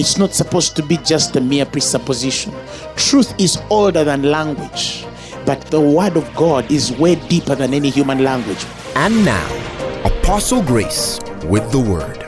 It's not supposed to be just a mere presupposition. Truth is older than language, but the word of God is way deeper than any human language. And now, Apostle Grace with the Word.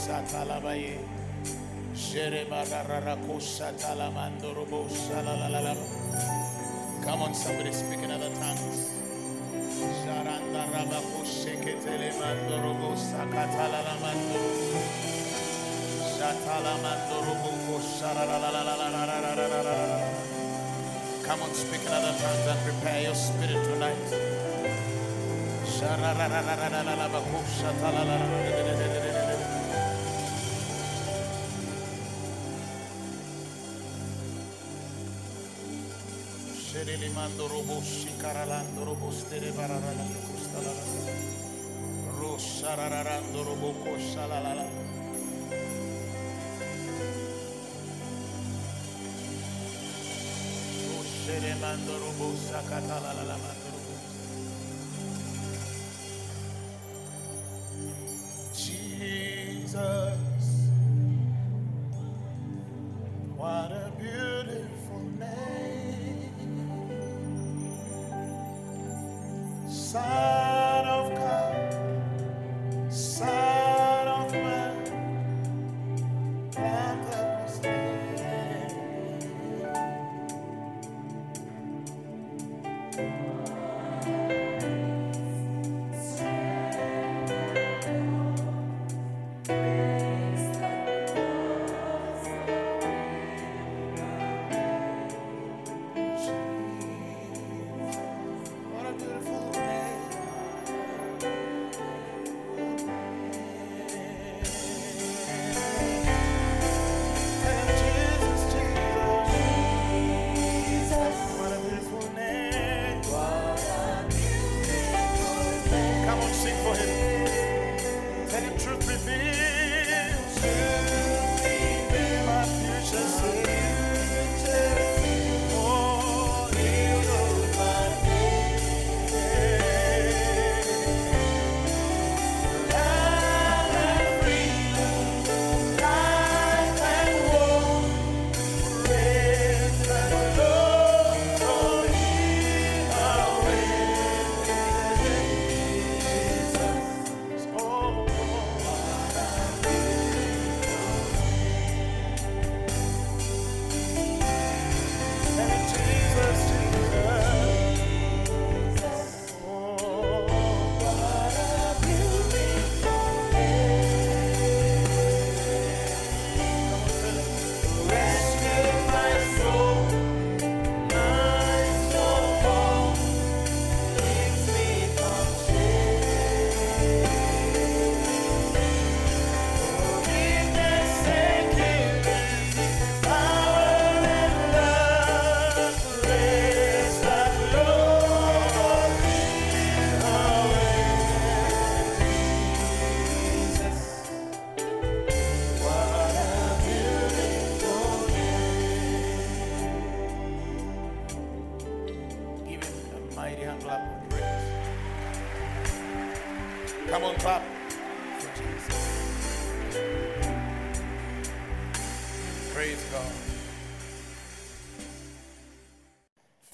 Satalabaye. Sherebararakusha talamandurubu shalalalala. Come on, somebody speak in other tongues. Sharanda rabakushe ketele mandurubu sakatalala manduru. Come on, speak in other tongues and prepare your spirit tonight. stere le mando robosci caralando robostere bararalando costa la la rossa rararando roboco la la la. Le mando robossa catala la la.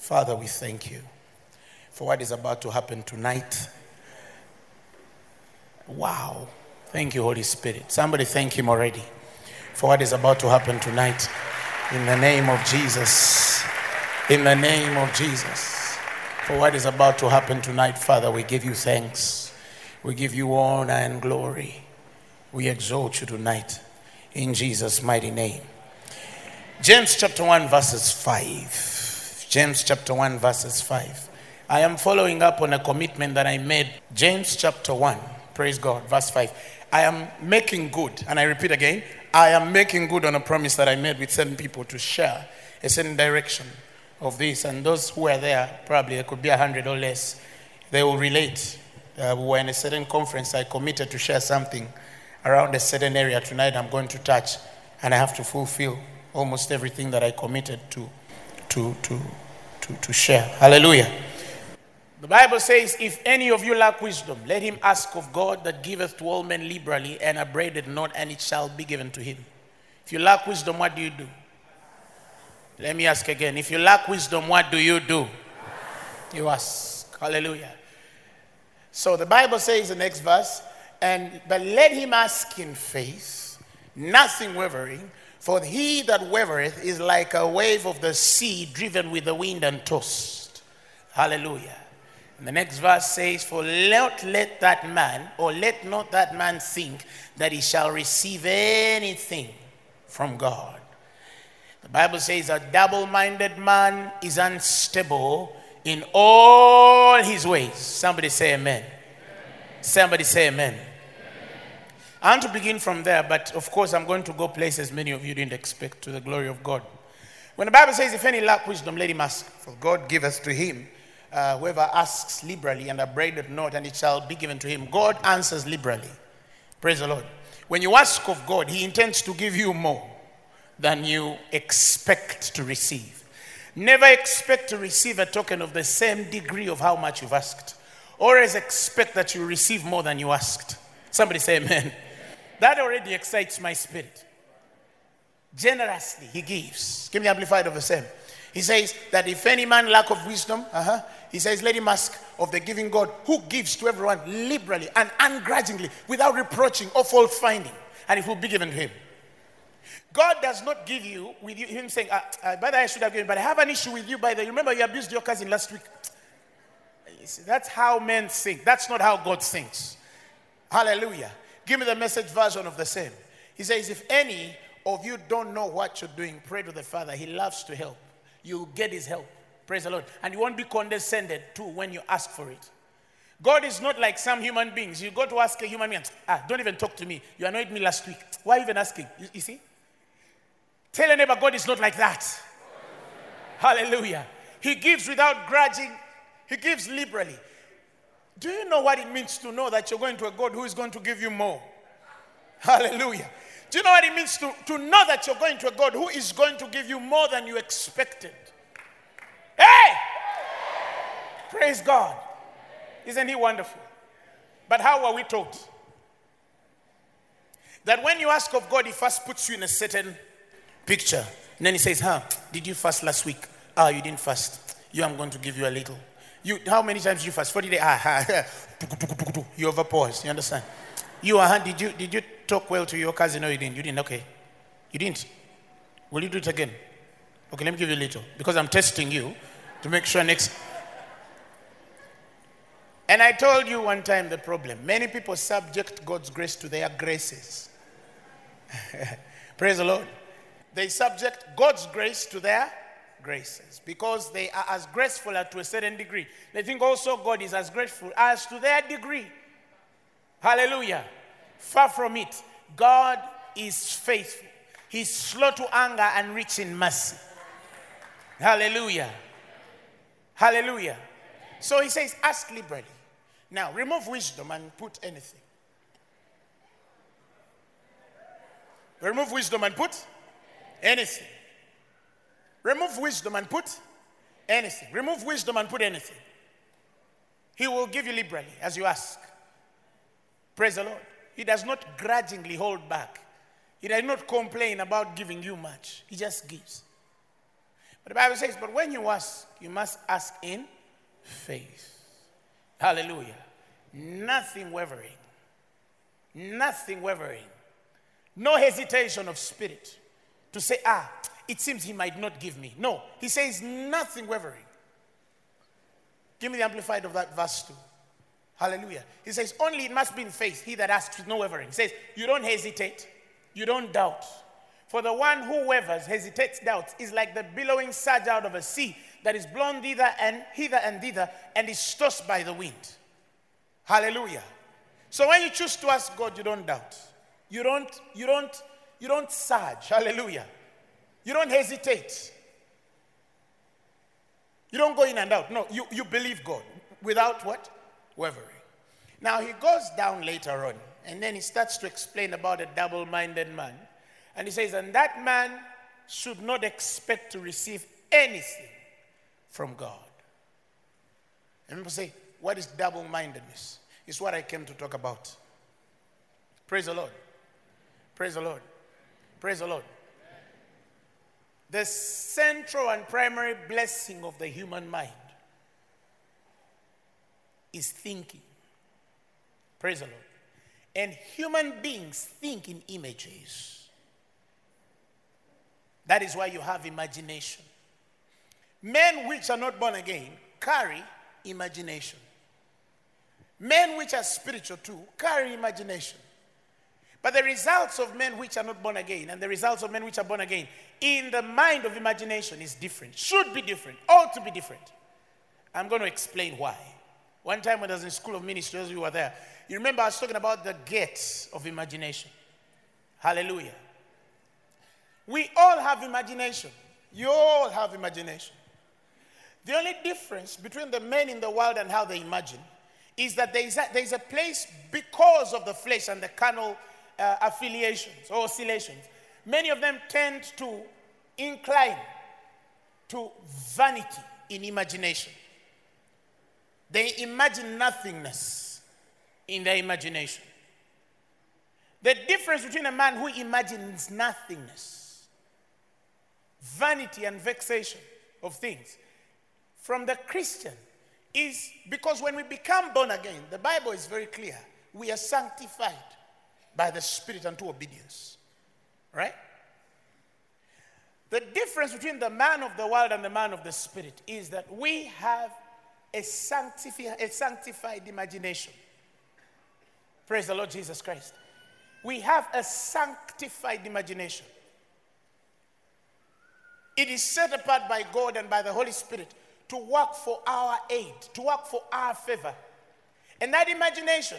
Father, we thank you for what is about to happen tonight. Wow. Thank you, Holy Spirit. Somebody thank him already for what is about to happen tonight. In the name of Jesus. In the name of Jesus. For what is about to happen tonight, Father, we give you thanks. We give you honor and glory. We exalt you tonight. In Jesus' mighty name. James chapter 1, verses 5. James chapter 1, verses 5. I am following up on a commitment that I made. James chapter 1, praise God, verse 5. I am making good, and I repeat again, I am making good on a promise that I made with certain people to share a certain direction of this. And those who are there, probably it could be a hundred or less, they will relate. Uh, we were in a certain conference, I committed to share something around a certain area tonight I'm going to touch, and I have to fulfill almost everything that I committed to, to, to, to, to share. Hallelujah. The Bible says, If any of you lack wisdom, let him ask of God that giveth to all men liberally and upbraideth not, and it shall be given to him. If you lack wisdom, what do you do? Let me ask again. If you lack wisdom, what do you do? You ask. Hallelujah. So the Bible says the next verse, and but let him ask in faith, nothing wavering, for he that wavereth is like a wave of the sea driven with the wind and tossed. Hallelujah. And the next verse says, For let, let that man, or let not that man think that he shall receive anything from God. The Bible says, A double minded man is unstable in all his ways. Somebody say amen. amen. Somebody say amen. I want to begin from there, but of course, I'm going to go places many of you didn't expect to the glory of God. When the Bible says, If any lack wisdom, let him ask, for God giveth to him uh, whoever asks liberally and upbraideth not, and it shall be given to him. God answers liberally. Praise the Lord. When you ask of God, He intends to give you more than you expect to receive. Never expect to receive a token of the same degree of how much you've asked. Always expect that you receive more than you asked. Somebody say amen. That already excites my spirit. Generously, he gives. Give me amplified of the same. He says that if any man lack of wisdom, uh-huh, he says, let him ask of the giving God who gives to everyone liberally and ungrudgingly without reproaching or fault finding, and it will be given to him. God does not give you with you, him saying, uh, uh, by the way, I should have given, but I have an issue with you by the Remember, you abused your cousin last week. See, that's how men think. That's not how God thinks. Hallelujah. Give me the message version of the same. He says, if any of you don't know what you're doing, pray to the Father. He loves to help. You'll get his help. Praise the Lord. And you won't be condescended to when you ask for it. God is not like some human beings. You go to ask a human being, ah, don't even talk to me. You annoyed me last week. Why even asking? You, you see? Tell your neighbor, God is not like that. Hallelujah. He gives without grudging, He gives liberally. Do you know what it means to know that you're going to a God who is going to give you more? Hallelujah. Do you know what it means to, to know that you're going to a God who is going to give you more than you expected? Hey! Praise God. Isn't He wonderful? But how are we taught? That when you ask of God, He first puts you in a certain picture. And then He says, Huh, did you fast last week? Ah, you didn't fast. You, I'm going to give you a little. You, how many times you fast? 40 days. Ah, ah, you overpause. You understand? You, uh, did you did you talk well to your cousin? No, you didn't. You didn't. Okay, you didn't. Will you do it again? Okay, let me give you a little because I'm testing you to make sure next. And I told you one time the problem. Many people subject God's grace to their graces. Praise the Lord. They subject God's grace to their graces because they are as graceful to a certain degree. They think also God is as grateful as to their degree. Hallelujah. Far from it. God is faithful. He's slow to anger and rich in mercy. Hallelujah. Hallelujah. So he says, ask liberally. Now, remove wisdom and put anything. Remove wisdom and put anything. Remove wisdom and put anything. Remove wisdom and put anything. He will give you liberally as you ask. Praise the Lord. He does not grudgingly hold back. He does not complain about giving you much. He just gives. But the Bible says, but when you ask, you must ask in faith. Hallelujah. Nothing wavering. Nothing wavering. No hesitation of spirit to say, ah, it seems he might not give me. No, he says nothing wavering. Give me the amplified of that verse too. Hallelujah. He says, Only it must be in faith, he that asks with no wavering. He says, You don't hesitate, you don't doubt. For the one who wavers, hesitates, doubts, is like the billowing surge out of a sea that is blown thither and hither and thither and is tossed by the wind. Hallelujah. So when you choose to ask God, you don't doubt. You don't, you don't, you don't surge. Hallelujah. You don't hesitate. You don't go in and out. No, you, you believe God without what? wavering. Now he goes down later on and then he starts to explain about a double minded man. And he says, And that man should not expect to receive anything from God. And people say, What is double mindedness? It's what I came to talk about. Praise the Lord. Praise the Lord. Praise the Lord. The central and primary blessing of the human mind is thinking. Praise the Lord. And human beings think in images. That is why you have imagination. Men which are not born again carry imagination. Men which are spiritual too carry imagination. But the results of men which are not born again and the results of men which are born again in the mind of imagination is different, should be different, ought to be different. I'm going to explain why. One time when I was in School of Ministry, you were there, you remember I was talking about the gates of imagination. Hallelujah. We all have imagination. You all have imagination. The only difference between the men in the world and how they imagine is that there is a, there is a place because of the flesh and the carnal uh, affiliations or oscillations. Many of them tend to incline to vanity in imagination. They imagine nothingness in their imagination. The difference between a man who imagines nothingness, vanity, and vexation of things from the Christian is because when we become born again, the Bible is very clear. We are sanctified by the Spirit unto obedience. Right? The difference between the man of the world and the man of the Spirit is that we have a, sanctifi- a sanctified imagination. Praise the Lord Jesus Christ. We have a sanctified imagination. It is set apart by God and by the Holy Spirit to work for our aid, to work for our favor. And that imagination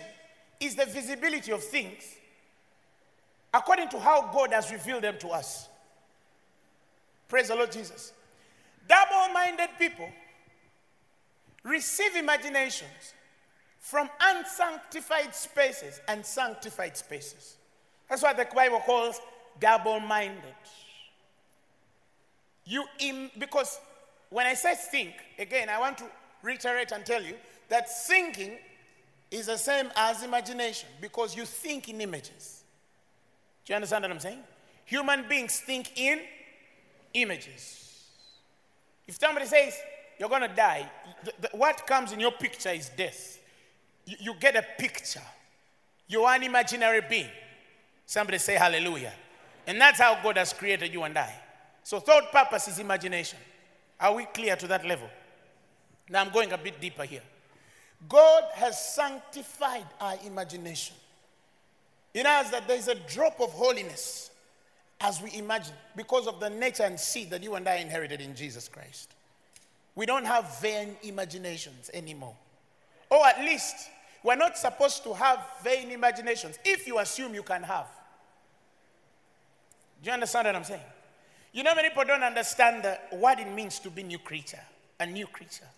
is the visibility of things according to how God has revealed them to us. Praise the Lord Jesus. Double minded people receive imaginations from unsanctified spaces and sanctified spaces. That's what the Bible calls double minded. You Im- because when I say think, again, I want to reiterate and tell you that thinking is the same as imagination because you think in images. Do you understand what I'm saying? Human beings think in images. If somebody says you're going to die, what comes in your picture is death. You, you get a picture. You are an imaginary being. Somebody say hallelujah. And that's how God has created you and I. So, thought purpose is imagination. Are we clear to that level? Now, I'm going a bit deeper here. God has sanctified our imagination. It has that there's a drop of holiness as we imagine because of the nature and seed that you and I inherited in Jesus Christ. We don't have vain imaginations anymore. Or at least, we're not supposed to have vain imaginations if you assume you can have. Do you understand what I'm saying? You know, many people don't understand what it means to be new creature, a new creature.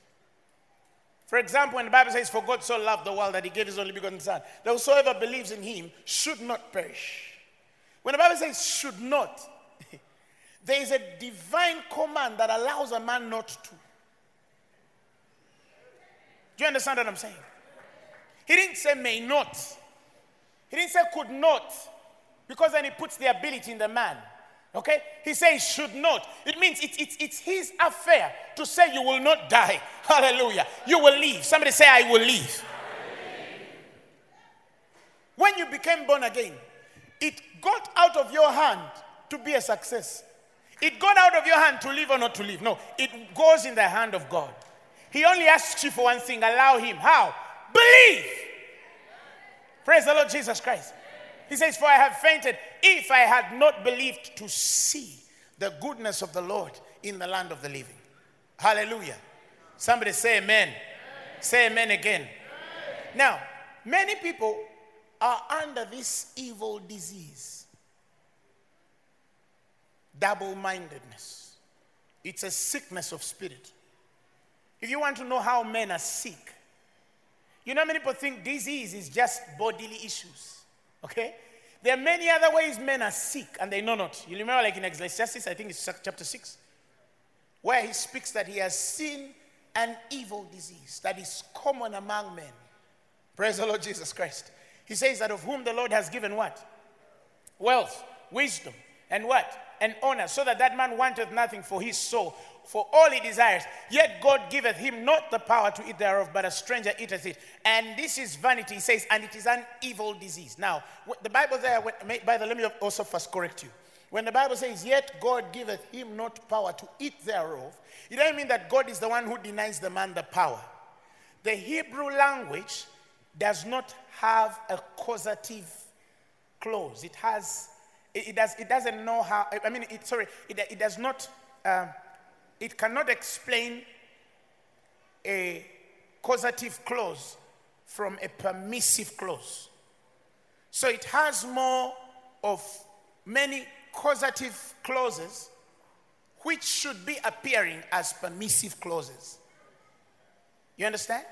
For example, when the Bible says, For God so loved the world that he gave his only begotten Son, that whosoever believes in him should not perish. When the Bible says should not, there is a divine command that allows a man not to. Do you understand what I'm saying? He didn't say may not, he didn't say could not, because then he puts the ability in the man. Okay? He says should not. It means it's, it's, it's his affair to say you will not die. Hallelujah. You will live. Somebody say, I will live. When you became born again, it got out of your hand to be a success. It got out of your hand to live or not to live. No, it goes in the hand of God. He only asks you for one thing allow Him. How? Believe. Praise the Lord Jesus Christ. He says, For I have fainted if I had not believed to see the goodness of the Lord in the land of the living. Hallelujah. Somebody say amen. amen. Say amen again. Amen. Now, many people are under this evil disease double mindedness. It's a sickness of spirit. If you want to know how men are sick, you know, many people think disease is just bodily issues. Okay? There are many other ways men are sick and they know not. You remember, like in Ecclesiastes, I think it's chapter 6, where he speaks that he has seen an evil disease that is common among men. Praise the Lord Jesus Christ. He says that of whom the Lord has given what? Wealth, wisdom, and what? And honor, so that that man wanteth nothing for his soul, for all he desires. Yet God giveth him not the power to eat thereof, but a stranger eateth it. And this is vanity, he says, and it is an evil disease. Now, the Bible there, by the way, let me also first correct you. When the Bible says, Yet God giveth him not power to eat thereof, it doesn't mean that God is the one who denies the man the power. The Hebrew language does not have a causative clause. It has, it, it does, it doesn't know how, I mean, it, sorry, it, it does not, um, it cannot explain a causative clause from a permissive clause. So it has more of many causative clauses which should be appearing as permissive clauses. You understand?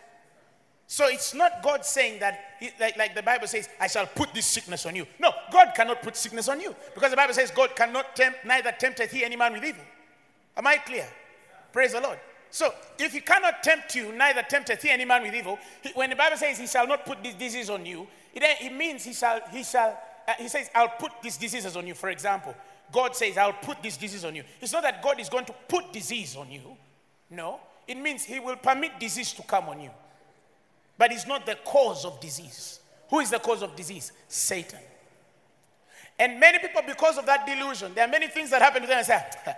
So it's not God saying that, like, like, the Bible says, I shall put this sickness on you. No, God cannot put sickness on you because the Bible says God cannot tempt, neither tempteth he any man with evil. Am I clear? Praise the Lord. So if he cannot tempt you, neither tempteth he any man with evil. He, when the Bible says he shall not put this disease on you, it, it means he shall, he shall, uh, he says, I'll put these diseases on you. For example, God says, I'll put this disease on you. It's not that God is going to put disease on you. No. It means he will permit disease to come on you but it's not the cause of disease. Who is the cause of disease? Satan. And many people, because of that delusion, there are many things that happen to them and say,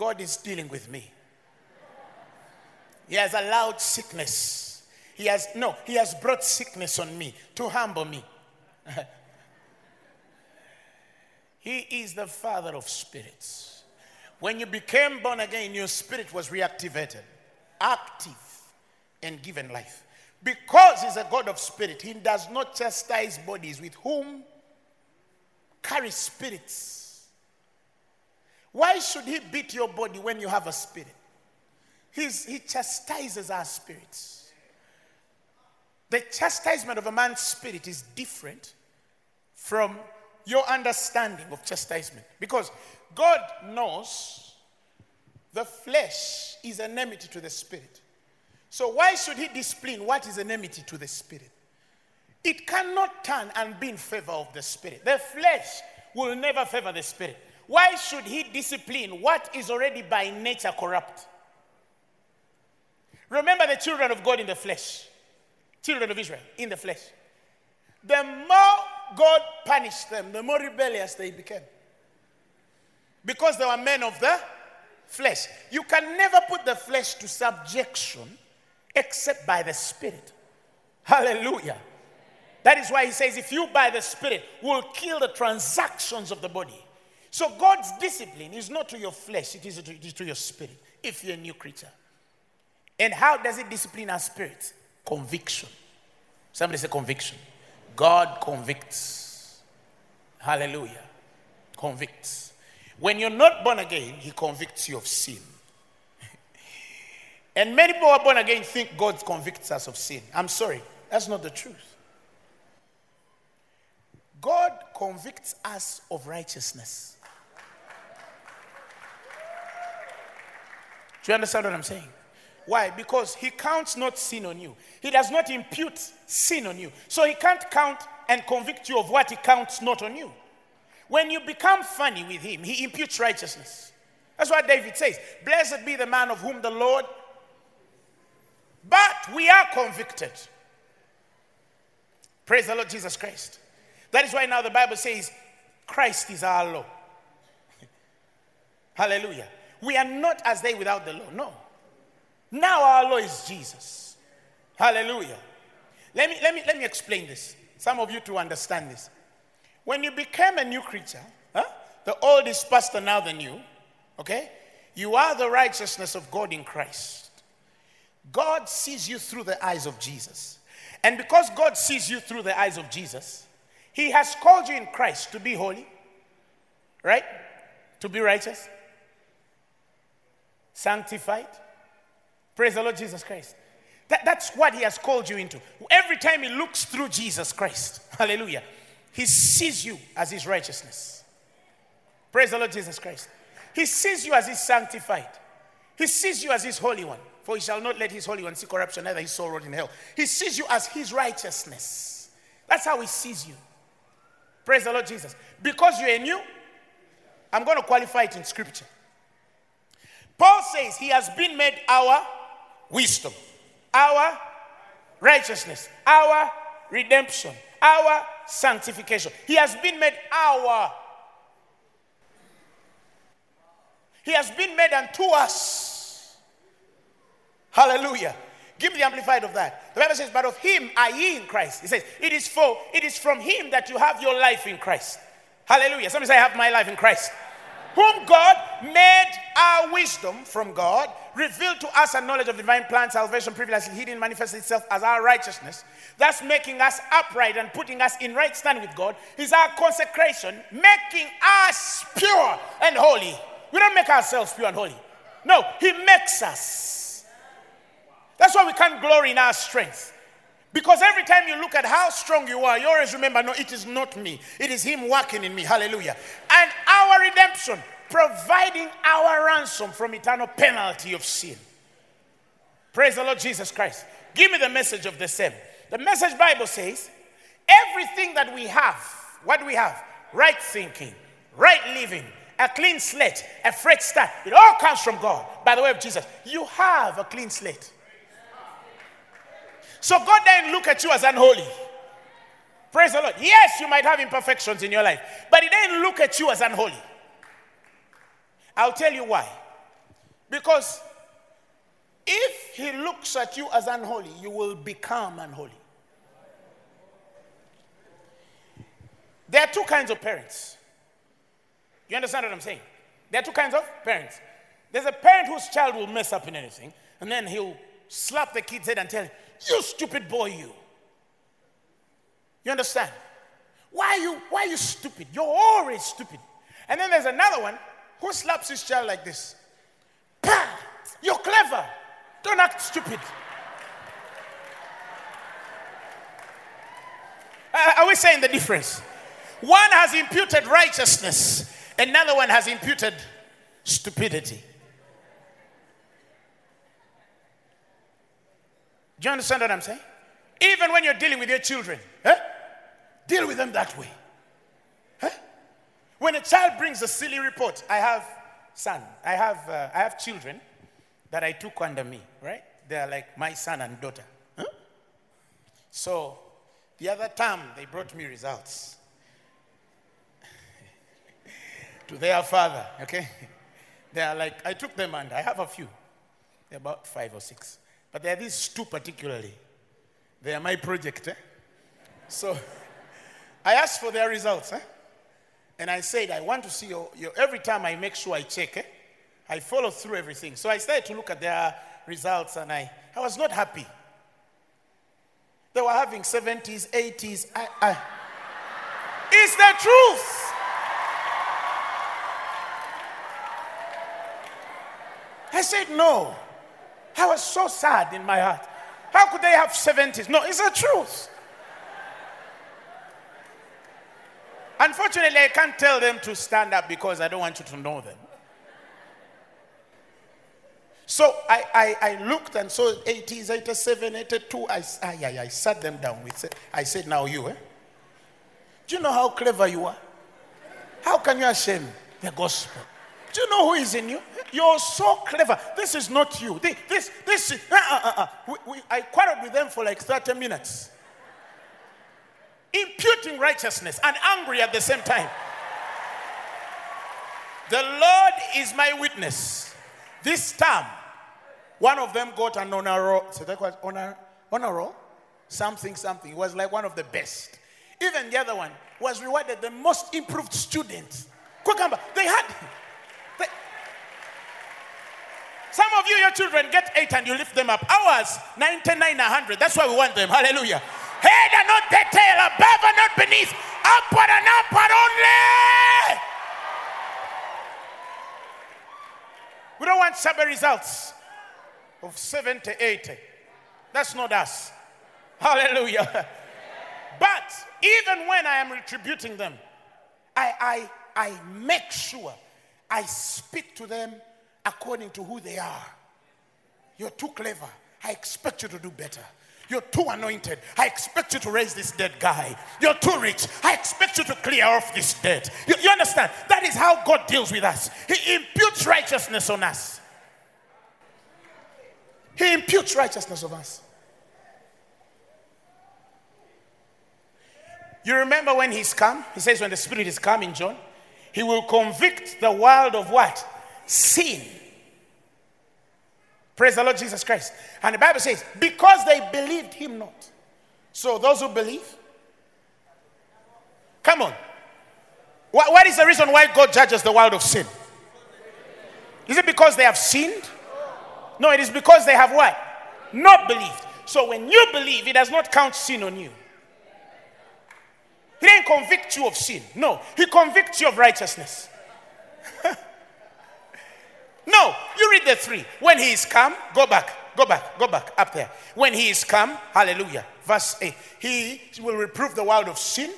God is dealing with me. He has allowed sickness. He has, no, he has brought sickness on me to humble me. he is the father of spirits. When you became born again, your spirit was reactivated, active, and given life. Because he's a God of spirit, he does not chastise bodies with whom carry spirits. Why should he beat your body when you have a spirit? He's, he chastises our spirits. The chastisement of a man's spirit is different from your understanding of chastisement because God knows the flesh is an enmity to the spirit. So, why should he discipline what is an enmity to the spirit? It cannot turn and be in favor of the spirit. The flesh will never favor the spirit. Why should he discipline what is already by nature corrupt? Remember the children of God in the flesh, children of Israel in the flesh. The more God punished them, the more rebellious they became. Because they were men of the flesh. You can never put the flesh to subjection except by the Spirit. Hallelujah. That is why he says, if you by the Spirit will kill the transactions of the body. So God's discipline is not to your flesh, it is to, it is to your spirit, if you're a new creature. And how does it discipline our spirit? Conviction. Somebody say conviction. God convicts. Hallelujah. Convicts. When you're not born again, he convicts you of sin. And many people are born again think God convicts us of sin. I'm sorry, that's not the truth. God convicts us of righteousness. Do you understand what I'm saying? Why? Because he counts not sin on you. He does not impute sin on you. So he can't count and convict you of what he counts not on you. When you become funny with him, he imputes righteousness. That's what David says. Blessed be the man of whom the Lord but we are convicted. Praise the Lord Jesus Christ. That is why now the Bible says Christ is our law. Hallelujah. We are not as they without the law. No. Now our law is Jesus. Hallelujah. Let me, let me, let me explain this. Some of you to understand this. When you became a new creature, huh? the old is past and now the new, okay? You are the righteousness of God in Christ. God sees you through the eyes of Jesus. And because God sees you through the eyes of Jesus, He has called you in Christ to be holy, right? To be righteous, sanctified. Praise the Lord Jesus Christ. That, that's what He has called you into. Every time He looks through Jesus Christ, hallelujah, He sees you as His righteousness. Praise the Lord Jesus Christ. He sees you as His sanctified, He sees you as His holy one. For he shall not let his Holy One see corruption, neither his soul rot in hell. He sees you as his righteousness. That's how he sees you. Praise the Lord Jesus. Because you're new, I'm going to qualify it in scripture. Paul says he has been made our wisdom, our righteousness, our redemption, our sanctification. He has been made our. He has been made unto us Hallelujah. Give me the amplified of that. The Bible says, But of him are ye in Christ. It says, It is for it is from him that you have your life in Christ. Hallelujah. Somebody say, I have my life in Christ. Whom God made our wisdom from God, revealed to us a knowledge of divine plan, salvation, previously hidden, manifested itself as our righteousness, thus making us upright and putting us in right stand with God, is our consecration, making us pure and holy. We don't make ourselves pure and holy. No, He makes us. That's why we can't glory in our strength. Because every time you look at how strong you are, you always remember, no, it is not me. It is Him working in me. Hallelujah. And our redemption, providing our ransom from eternal penalty of sin. Praise the Lord Jesus Christ. Give me the message of the same. The message Bible says, everything that we have, what do we have? Right thinking, right living, a clean slate, a fresh start. It all comes from God by the way of Jesus. You have a clean slate. So God didn't look at you as unholy. Praise the Lord. Yes, you might have imperfections in your life, but He didn't look at you as unholy. I'll tell you why. Because if He looks at you as unholy, you will become unholy. There are two kinds of parents. You understand what I'm saying? There are two kinds of parents. There's a parent whose child will mess up in anything, and then he'll slap the kid's head and tell him, You stupid boy, you. You understand? Why are you, why are you stupid? You're always stupid. And then there's another one who slaps his child like this. Pah! You're clever. Don't act stupid. Are we saying the difference? One has imputed righteousness, another one has imputed stupidity. Do you understand what I'm saying? Even when you're dealing with your children, eh? deal with them that way. Eh? When a child brings a silly report, I have son, I have, uh, I have children that I took under me, right? They are like my son and daughter. So the other time they brought me results to their father, okay? They are like, I took them and I have a few. They're about five or six. But there are these two particularly. They are my project. Eh? So I asked for their results. Eh? And I said, I want to see your, your, every time I make sure I check, eh? I follow through everything. So I started to look at their results and I, I was not happy. They were having 70s, 80s. I, I, it's the truth. I said, no. I was so sad in my heart. How could they have 70s? No, it's the truth. Unfortunately, I can't tell them to stand up because I don't want you to know them. So I, I, I looked and saw 80s, 87, 82. I, I, I, I sat them down. With, I said, Now you, eh? Do you know how clever you are? How can you shame the gospel? Do you know who is in you? You're so clever. This is not you. This, this, this is, uh, uh, uh, uh. We, we, I quarreled with them for like 30 minutes. Imputing righteousness and angry at the same time. The Lord is my witness. This time, one of them got an honor roll. So that was honor, honor roll? Something, something. It was like one of the best. Even the other one was rewarded the most improved student. Quick, they had some of you, your children get eight and you lift them up. Ours, 99, 100. That's why we want them. Hallelujah. Head and not the tail, above and not beneath, upward and upward only. We don't want shabby results of 70, 80. That's not us. Hallelujah. But even when I am retributing them, I, I, I make sure I speak to them according to who they are. You're too clever. I expect you to do better. You're too anointed. I expect you to raise this dead guy. You're too rich. I expect you to clear off this debt. You, you understand? That is how God deals with us. He imputes righteousness on us. He imputes righteousness of us. You remember when he's come? He says, when the Spirit is come in John, he will convict the world of what? Sin Praise the Lord Jesus Christ. And the Bible says, because they believed him not. So those who believe, come on. What, what is the reason why God judges the world of sin? Is it because they have sinned? No, it is because they have what? Not believed. So when you believe, it does not count sin on you. He didn't convict you of sin. No, he convicts you of righteousness. No, you read the three. When he is come, go back, go back, go back, up there. When he is come, hallelujah. Verse 8. He will reprove the world of sin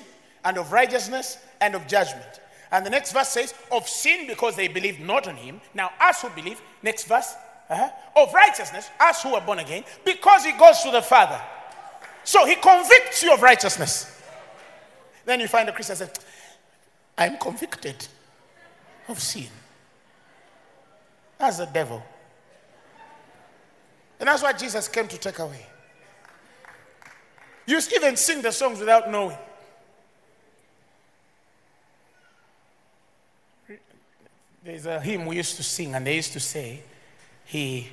and of righteousness and of judgment. And the next verse says, of sin because they believed not on him. Now, us who believe, next verse, uh-huh, of righteousness, us who are born again, because he goes to the Father. So he convicts you of righteousness. Then you find a Christian says, I'm convicted of sin. That's the devil. And that's what Jesus came to take away. You even sing the songs without knowing. There's a hymn we used to sing, and they used to say, He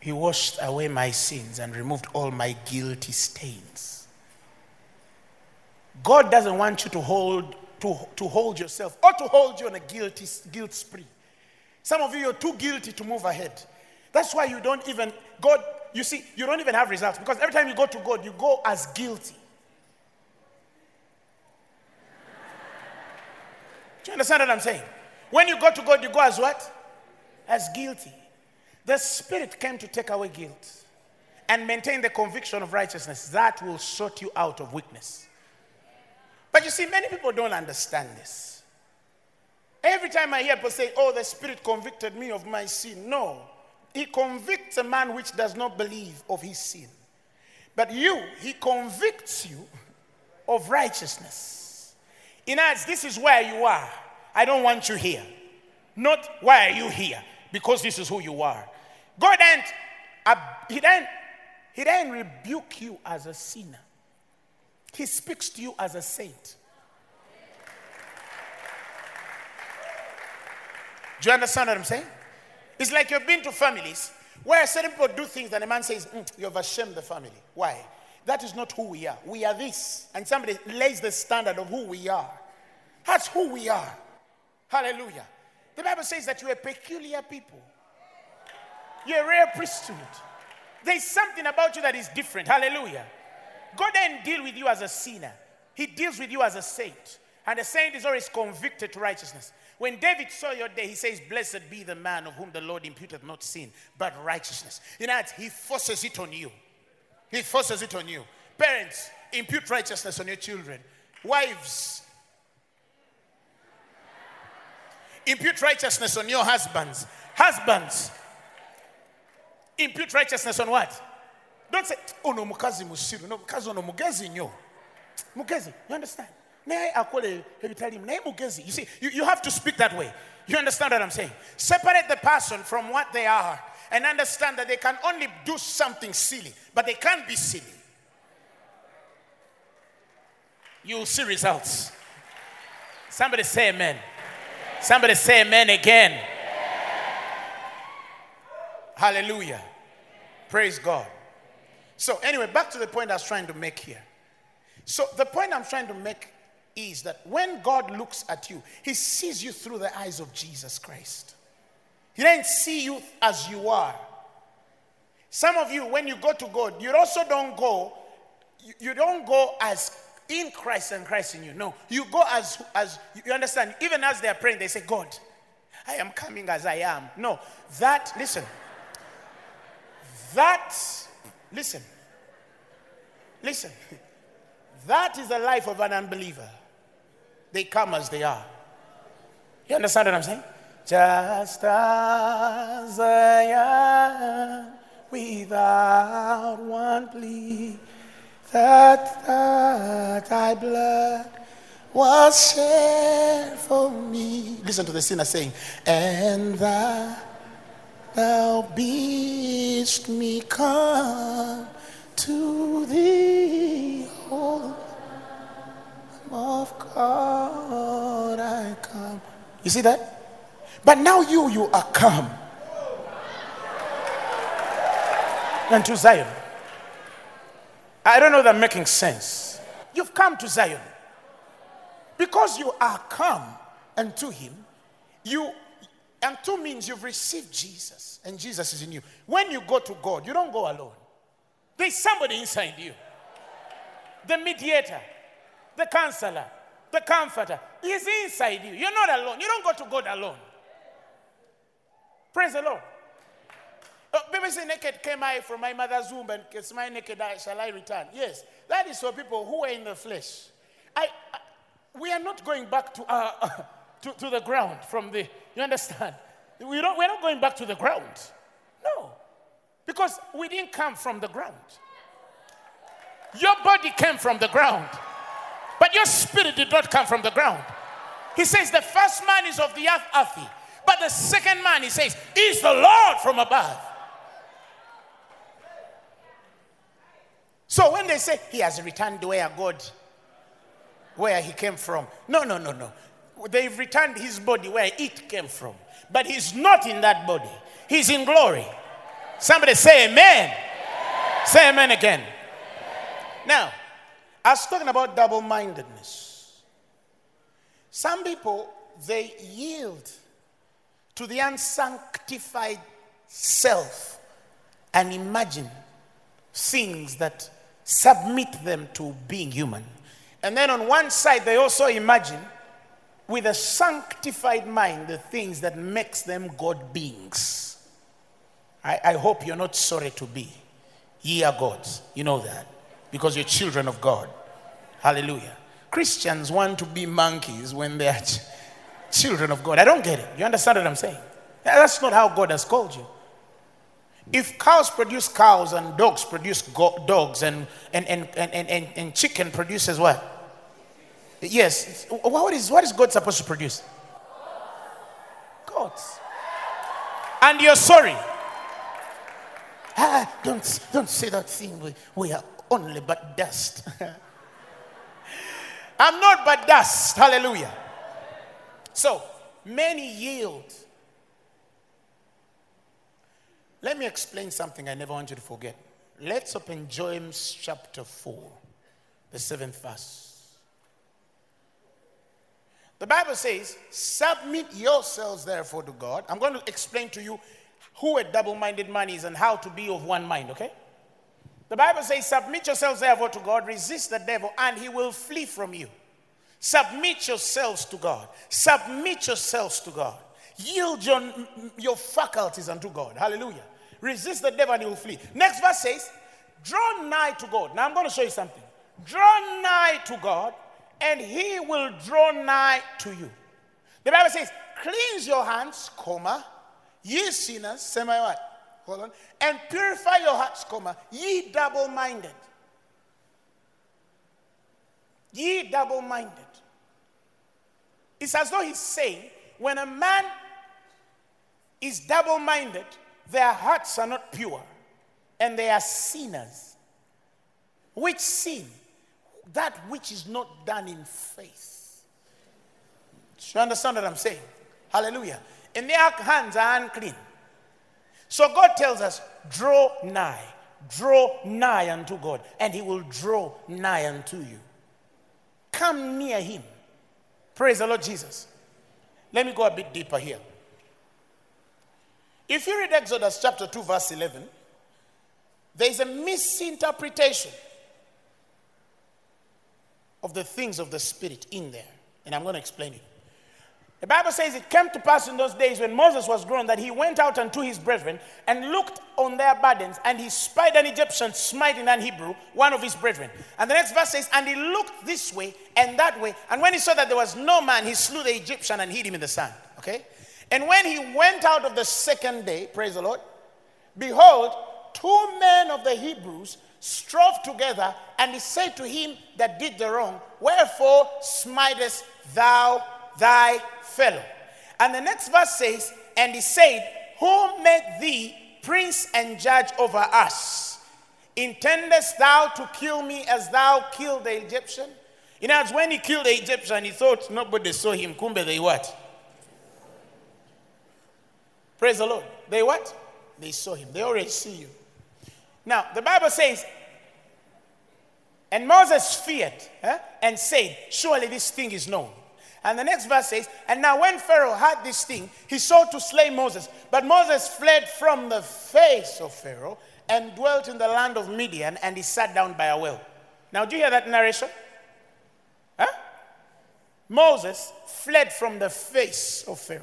he washed away my sins and removed all my guilty stains. God doesn't want you to hold, to, to hold yourself or to hold you on a guilty guilt spree. Some of you, you're too guilty to move ahead. That's why you don't even, God, you see, you don't even have results because every time you go to God, you go as guilty. Do you understand what I'm saying? When you go to God, you go as what? As guilty. The Spirit came to take away guilt and maintain the conviction of righteousness. That will sort you out of weakness. But you see, many people don't understand this. Every time I hear people say, Oh, the Spirit convicted me of my sin. No, He convicts a man which does not believe of his sin. But you, He convicts you of righteousness. In other words, this is where you are. I don't want you here. Not why are you here? Because this is who you are. God didn't, he, didn't, he didn't rebuke you as a sinner, He speaks to you as a saint. Do you understand what I'm saying? It's like you've been to families where certain people do things and a man says, mm, You have ashamed the family. Why? That is not who we are. We are this. And somebody lays the standard of who we are. That's who we are. Hallelujah. The Bible says that you are a peculiar people. You're a rare priesthood. There's something about you that is different. Hallelujah. God didn't deal with you as a sinner, He deals with you as a saint. And a saint is always convicted to righteousness. When David saw your day, he says, Blessed be the man of whom the Lord imputeth not sin, but righteousness. In other he forces it on you. He forces it on you. Parents, impute righteousness on your children. Wives, impute righteousness on your husbands. Husbands, impute righteousness on what? Don't say, oh no, mukazi musiru. No, mukazi no mugezi nyo. Mugezi, you understand? Akole mugezi. You see, you, you have to speak that way. You understand what I'm saying? Separate the person from what they are and understand that they can only do something silly, but they can't be silly. You'll see results. Somebody say amen. Somebody say amen again. Hallelujah. Praise God. So, anyway, back to the point I was trying to make here. So, the point I'm trying to make is that when God looks at you, He sees you through the eyes of Jesus Christ. He doesn't see you as you are. Some of you, when you go to God, you also don't go, you don't go as in Christ and Christ in you. No, you go as, as you understand, even as they're praying, they say, God, I am coming as I am. No, that, listen, that, listen, listen, that is the life of an unbeliever. They come as they are. You understand what I'm saying? Just as I am, without one plea, that, that thy blood was shed for me. Listen to the sinner saying, and that Thou bidst me come to thee, O of God, I come. You see that? But now you, you are come. And to Zion. I don't know that making sense. You've come to Zion. Because you are come unto him, you and two means you've received Jesus and Jesus is in you. When you go to God, you don't go alone. There's somebody inside you. The mediator, the counselor, the comforter is inside you. You're not alone. You don't go to God alone. Praise the Lord. Uh, Bible says, naked came I from my mother's womb, and kiss my naked eye shall I return. Yes, that is for people who are in the flesh. I, I we are not going back to, uh, to, to the ground from the, you understand? We don't, we're not going back to the ground. No, because we didn't come from the ground. Your body came from the ground, but your spirit did not come from the ground. He says the first man is of the earth, earthy, but the second man, he says, is the Lord from above. So when they say he has returned where God, where he came from, no, no, no, no. They've returned his body where it came from, but he's not in that body. He's in glory. Somebody say amen. amen. Say amen again. Amen. Now, I was talking about double mindedness. Some people, they yield to the unsanctified self and imagine things that submit them to being human. And then on one side, they also imagine with a sanctified mind the things that makes them God beings. I, I hope you're not sorry to be. Ye are gods. You know that. Because you're children of God. Hallelujah. Christians want to be monkeys when they are ch- children of God. I don't get it. You understand what I'm saying? That's not how God has called you. If cows produce cows and dogs produce go- dogs and, and, and, and, and, and chicken produces what? Yes. What is, what is God supposed to produce? Gods. And you're sorry. Ah, don't, don't say that thing. We, we are only but dust. I'm not but dust. Hallelujah. So, many yield. Let me explain something I never want you to forget. Let's open James chapter 4, the seventh verse. The Bible says, Submit yourselves therefore to God. I'm going to explain to you who a double minded man is and how to be of one mind, okay? The Bible says, Submit yourselves therefore to God, resist the devil, and he will flee from you. Submit yourselves to God. Submit yourselves to God. Yield your, your faculties unto God. Hallelujah. Resist the devil and he will flee. Next verse says, Draw nigh to God. Now I'm going to show you something. Draw nigh to God and he will draw nigh to you. The Bible says, cleanse your hands, comma, ye sinners, semi what? Hold on. And purify your hearts, comma, ye double minded. Ye double minded. It's as though he's saying, when a man is double minded, their hearts are not pure and they are sinners. Which sin? That which is not done in faith. Do you understand what I'm saying? Hallelujah. And their hands are unclean. So God tells us, draw nigh, draw nigh unto God, and He will draw nigh unto you. Come near Him. Praise the Lord Jesus. Let me go a bit deeper here. If you read Exodus chapter 2, verse 11, there is a misinterpretation of the things of the Spirit in there. And I'm going to explain it. The Bible says it came to pass in those days when Moses was grown that he went out unto his brethren and looked on their burdens, and he spied an Egyptian smiting an Hebrew, one of his brethren. And the next verse says, And he looked this way and that way, and when he saw that there was no man, he slew the Egyptian and hid him in the sand. Okay? And when he went out of the second day, praise the Lord, behold, two men of the Hebrews strove together, and he said to him that did the wrong, Wherefore smitest thou thy fellow? And the next verse says, And he said, Who made thee prince and judge over us? Intendest thou to kill me as thou killed the Egyptian? In other words, when he killed the Egyptian, he thought nobody saw him. Kumbe, they what? Praise the Lord. They what? They saw him. They already see you. Now, the Bible says, and Moses feared eh, and said, Surely this thing is known. And the next verse says, And now when Pharaoh had this thing, he sought to slay Moses. But Moses fled from the face of Pharaoh and dwelt in the land of Midian, and he sat down by a well. Now, do you hear that narration? Huh? Moses fled from the face of Pharaoh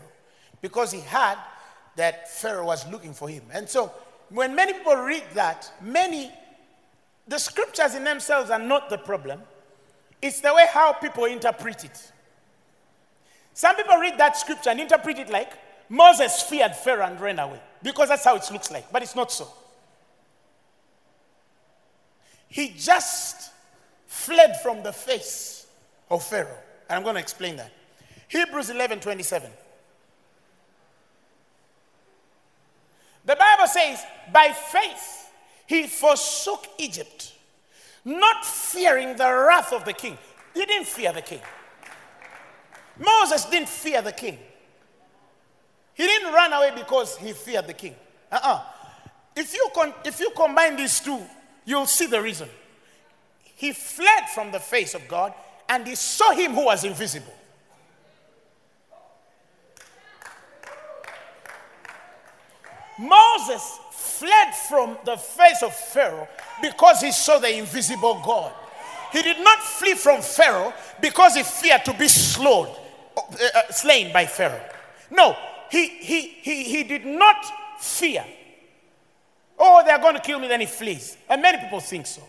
because he had that Pharaoh was looking for him. And so, when many people read that, many, the scriptures in themselves are not the problem, it's the way how people interpret it. Some people read that scripture and interpret it like Moses feared Pharaoh and ran away because that's how it looks like, but it's not so. He just fled from the face of Pharaoh. And I'm going to explain that. Hebrews 11 27. The Bible says, by faith he forsook Egypt, not fearing the wrath of the king. He didn't fear the king. Moses didn't fear the king. He didn't run away because he feared the king. Uh-uh. If you, con- if you combine these two, you'll see the reason. He fled from the face of God and he saw him who was invisible. Moses fled from the face of Pharaoh because he saw the invisible God. He did not flee from Pharaoh because he feared to be slowed, uh, uh, slain by Pharaoh. No, he, he, he, he did not fear. Oh, they're going to kill me, then he flees. And many people think so.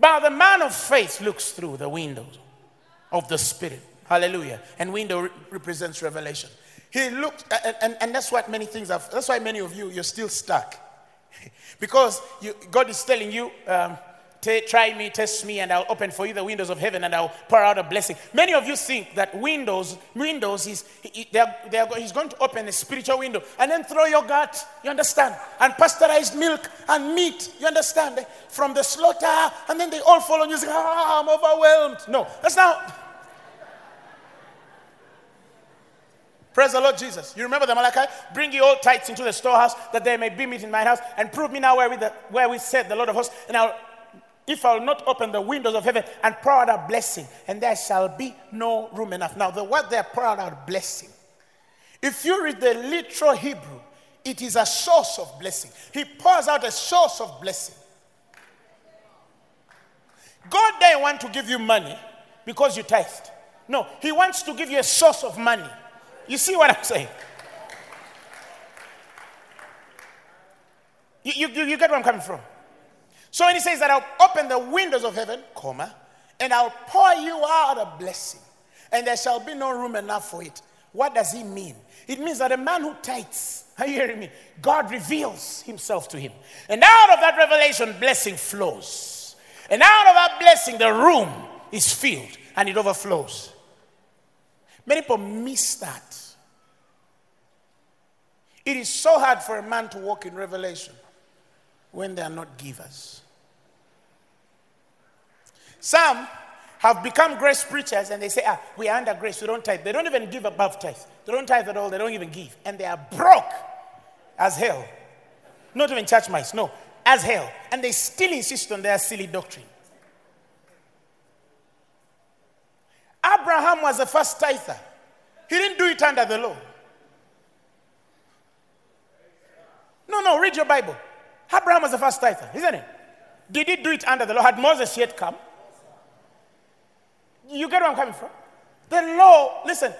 But the man of faith looks through the windows of the Spirit. Hallelujah. And window re- represents revelation. He looked, and, and, and that's what many things have, that's why many of you, you're still stuck. because you, God is telling you, um, try me, test me, and I'll open for you the windows of heaven and I'll pour out a blessing. Many of you think that windows, windows, is, they're, they're, he's going to open a spiritual window and then throw your gut, you understand? And pasteurized milk and meat, you understand? From the slaughter, and then they all fall on you say, ah, I'm overwhelmed. No, that's not. Praise the Lord Jesus. You remember the Malachi? Bring ye all tithes into the storehouse that there may be meat in my house, and prove me now where we, the, where we said the Lord of hosts, and I'll if I will not open the windows of heaven and pour out a blessing, and there shall be no room enough. Now, the word there, pour out blessing. If you read the literal Hebrew, it is a source of blessing. He pours out a source of blessing. God doesn't want to give you money because you tithed. No, He wants to give you a source of money. You see what I'm saying? You, you, you get where I'm coming from? So when he says that I'll open the windows of heaven, comma, and I'll pour you out a blessing, and there shall be no room enough for it. What does he mean? It means that a man who tithes, are you hearing me? God reveals himself to him. And out of that revelation, blessing flows. And out of that blessing, the room is filled and it overflows. Many people miss that. It is so hard for a man to walk in revelation when they are not givers. Some have become grace preachers and they say, ah, we are under grace, we don't tithe. They don't even give above tithe. They don't tithe at all, they don't even give. And they are broke as hell. Not even church mice, no, as hell. And they still insist on their silly doctrine. Abraham was the first tither. He didn't do it under the law. No, no, read your Bible. Abraham was the first tither, isn't it? Did he do it under the law? Had Moses yet come? You get where I'm coming from? The law, listen,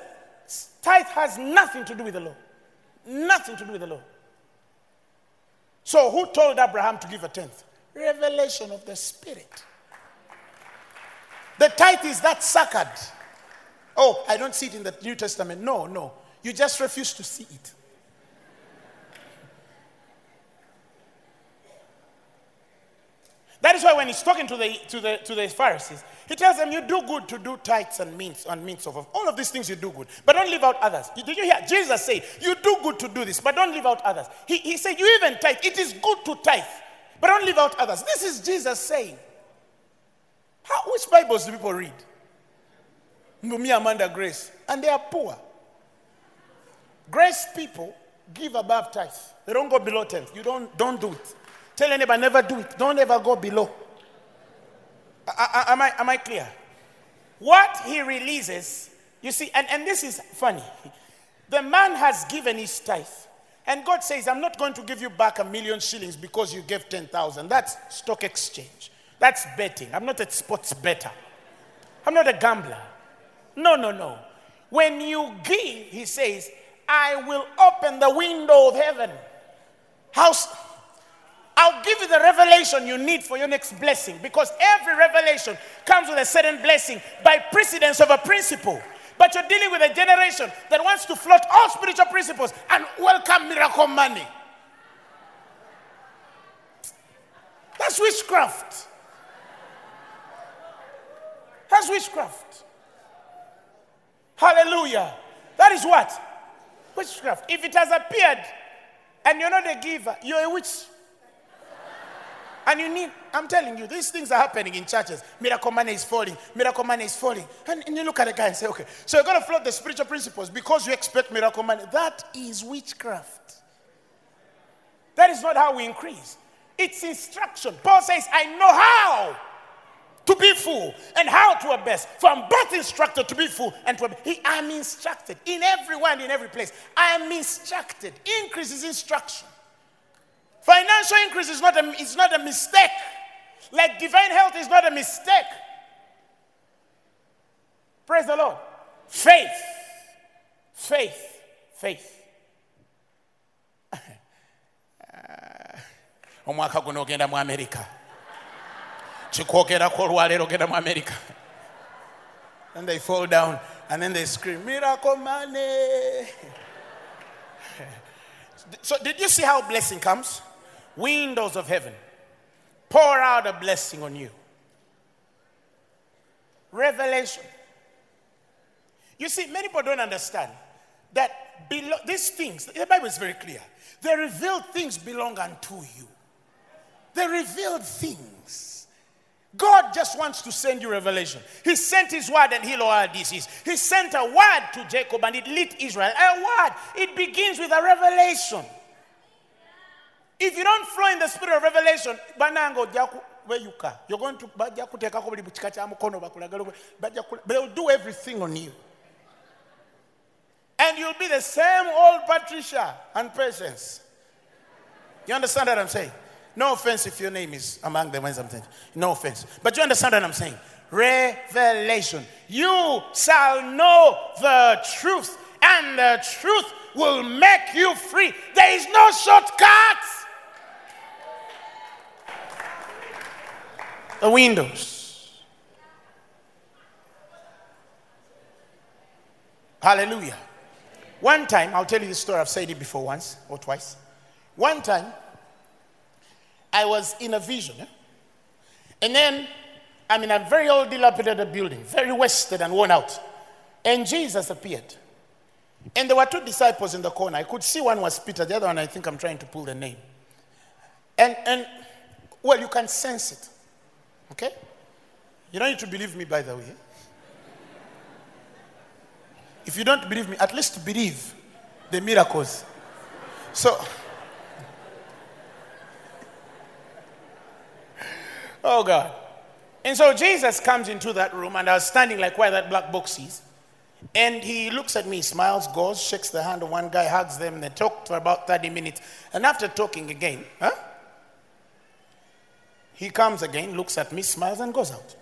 tithe has nothing to do with the law. Nothing to do with the law. So, who told Abraham to give a tenth? Revelation of the Spirit. The tithe is that suckered. Oh, I don't see it in the New Testament. No, no. You just refuse to see it. That is why when he's talking to the, to the, to the Pharisees, he tells them, You do good to do tithes and means and means of all of these things you do good, but don't leave out others. Did you hear Jesus say, You do good to do this, but don't leave out others? He, he said, You even tithe. It is good to tithe, but don't leave out others. This is Jesus saying. How, which Bibles do people read? Me, Amanda, Grace. And they are poor. Grace people give above tithe. They don't go below 10. You don't, don't do it. Tell anybody, never do it. Don't ever go below. I, I, am, I, am I clear? What he releases, you see, and, and this is funny. The man has given his tithe. And God says, I'm not going to give you back a million shillings because you gave 10,000. That's stock exchange. That's betting. I'm not a sports better. I'm not a gambler. No, no, no. When you give, he says, I will open the window of heaven. House. I'll give you the revelation you need for your next blessing because every revelation comes with a certain blessing by precedence of a principle. But you're dealing with a generation that wants to float all spiritual principles and welcome miracle money. That's witchcraft. That's witchcraft. Hallelujah. That is what? Witchcraft. If it has appeared and you're not a giver, you're a witch. And you need, I'm telling you, these things are happening in churches. Miracle money is falling, miracle money is falling. And, and you look at the guy and say, okay, so you're going to float the spiritual principles because you expect miracle money. That is witchcraft. That is not how we increase. It's instruction. Paul says, I know how to be full and how to abase. For I'm both instructed to be full and to abase. I'm instructed in everyone, in every place. I am instructed. Increase is instruction. Financial increase is not a, it's not a mistake. Like divine health is not a mistake. Praise the Lord. Faith. Faith. Faith. Uh, omwaka mu amerika kikwogerako olwaleero ogenda mu amerika and they fall down and then they scream miracle money so did you see how blessing comes windows of heaven, pour out a blessing on you. Revelation. You see, many people don't understand that these things, the Bible is very clear. The revealed things belong unto you. The revealed things. God just wants to send you revelation. He sent his word and healed all disease. He sent a word to Jacob and it lit Israel. A word. It begins with a revelation. If you don't flow in the spirit of revelation, you can. You're going to they'll do everything on you. And you'll be the same old Patricia and patience. You understand what I'm saying? No offense if your name is among the ones I'm saying. No offense. But you understand what I'm saying? Revelation. You shall know the truth, and the truth will make you free. There is no shortcuts. the windows. Hallelujah. One time, I'll tell you the story, I've said it before once or twice. One time, I was in a vision. Eh? And then I'm in a very old, dilapidated building, very wasted and worn out. And Jesus appeared. And there were two disciples in the corner. I could see one was Peter, the other one, I think I'm trying to pull the name. And, and well, you can sense it. Okay? You don't need to believe me, by the way. If you don't believe me, at least believe the miracles. So, oh God. And so Jesus comes into that room, and I was standing like where that black box is. And he looks at me, smiles, goes, shakes the hand of one guy, hugs them, they talk for about 30 minutes. And after talking again, huh? He comes again, looks at me, smiles, and goes out.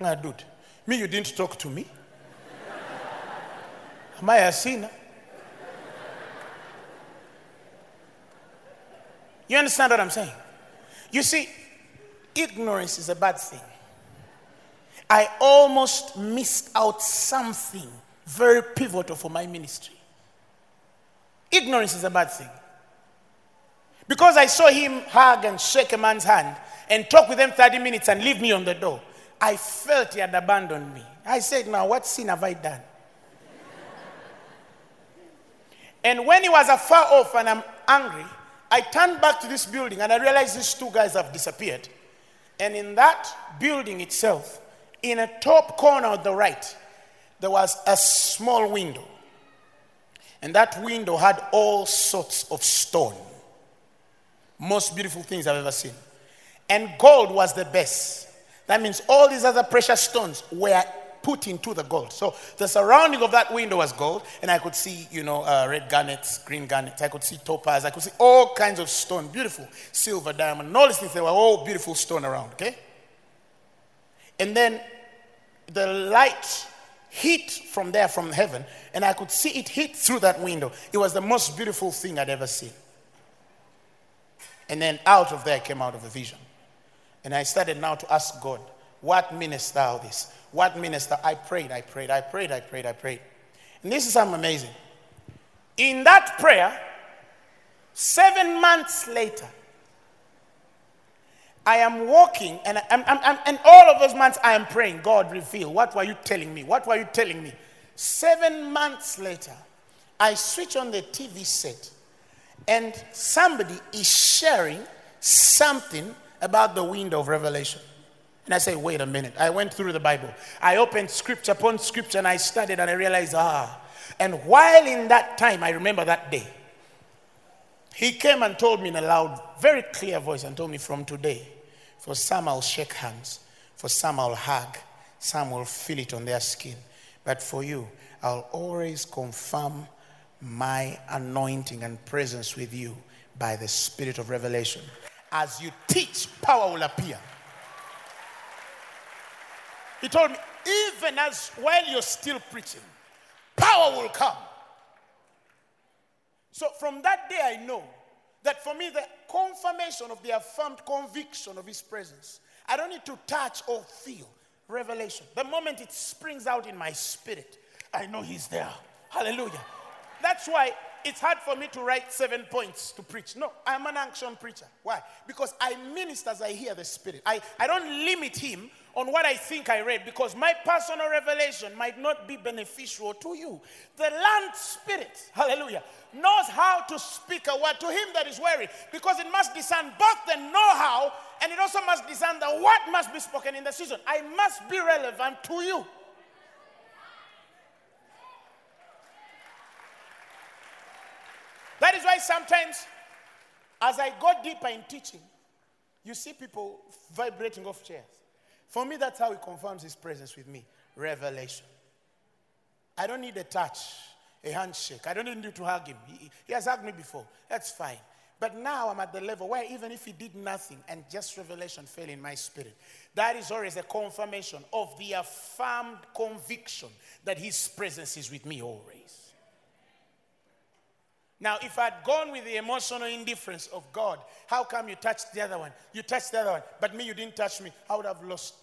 Now, dude, me, you didn't talk to me. Am I a sinner? You understand what I'm saying? You see, ignorance is a bad thing. I almost missed out something very pivotal for my ministry. Ignorance is a bad thing. Because I saw him hug and shake a man's hand and talk with him 30 minutes and leave me on the door, I felt he had abandoned me. I said, Now, what sin have I done? and when he was afar off and I'm angry, I turned back to this building and I realized these two guys have disappeared. And in that building itself, in a top corner on the right, there was a small window. And that window had all sorts of stone Most beautiful things I've ever seen. And gold was the best. That means all these other precious stones were put into the gold. So the surrounding of that window was gold, and I could see, you know, uh, red garnets, green garnets. I could see topaz. I could see all kinds of stone, beautiful silver, diamond, all these things. They were all beautiful stone around. Okay. And then the light hit from there, from heaven, and I could see it hit through that window. It was the most beautiful thing I'd ever seen. And then out of there came out of the vision. And I started now to ask God, what meanest thou this? What minister? I prayed, I prayed, I prayed, I prayed, I prayed. And this is something amazing. In that prayer, seven months later, I am walking, and, I'm, I'm, I'm, and all of those months I am praying, God, reveal. What were you telling me? What were you telling me? Seven months later, I switch on the TV set, and somebody is sharing something about the window of revelation. And I say, wait a minute. I went through the Bible. I opened scripture upon scripture and I studied and I realized, ah. And while in that time, I remember that day, he came and told me in a loud, very clear voice and told me from today, for some I'll shake hands, for some I'll hug, some will feel it on their skin. But for you, I'll always confirm my anointing and presence with you by the spirit of revelation. As you teach, power will appear. He told me, even as while you're still preaching, power will come. So from that day, I know that for me, the confirmation of the affirmed conviction of His presence, I don't need to touch or feel revelation. The moment it springs out in my spirit, I know He's there. Hallelujah. That's why it's hard for me to write seven points to preach. No, I'm an action preacher. Why? Because I minister as I hear the Spirit. I, I don't limit Him on what I think I read because my personal revelation might not be beneficial to you. The land spirit, hallelujah, knows how to speak a word to him that is weary because it must discern both the know how and it also must discern the what must be spoken in the season. I must be relevant to you. That is why sometimes, as I go deeper in teaching, you see people vibrating off chairs. For me, that's how he confirms his presence with me revelation. I don't need a touch, a handshake. I don't need you to hug him. He, he has hugged me before. That's fine. But now I'm at the level where even if he did nothing and just revelation fell in my spirit, that is always a confirmation of the affirmed conviction that his presence is with me always. Now, if I'd gone with the emotional indifference of God, how come you touched the other one? You touched the other one, but me, you didn't touch me. I would have lost.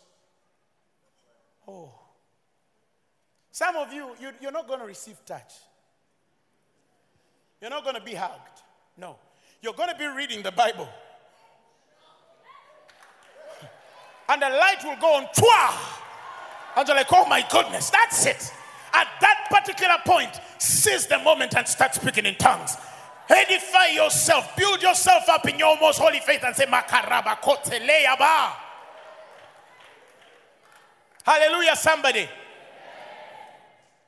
Oh. Some of you, you you're not going to receive touch. You're not going to be hugged. No. You're going to be reading the Bible. And the light will go on, twa! And you're like, oh my goodness, that's it. At that particular point, seize the moment and start speaking in tongues. Edify yourself, build yourself up in your most holy faith and say, Makaraba koteleyaba. Hallelujah, somebody.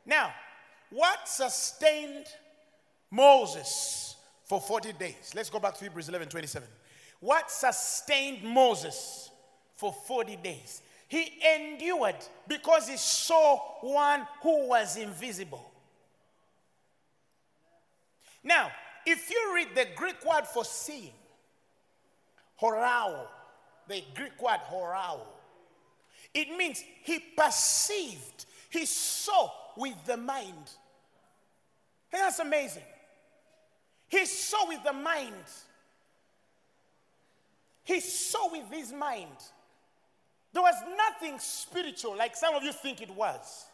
Now, what sustained Moses for 40 days? Let's go back to Hebrews 11 27. What sustained Moses for 40 days? He endured because he saw one who was invisible. Now, if you read the Greek word for seeing, horao, the Greek word horao, it means he perceived, he saw with the mind. And that's amazing. He saw with the mind. He saw with his mind. There was nothing spiritual like some of you think it was.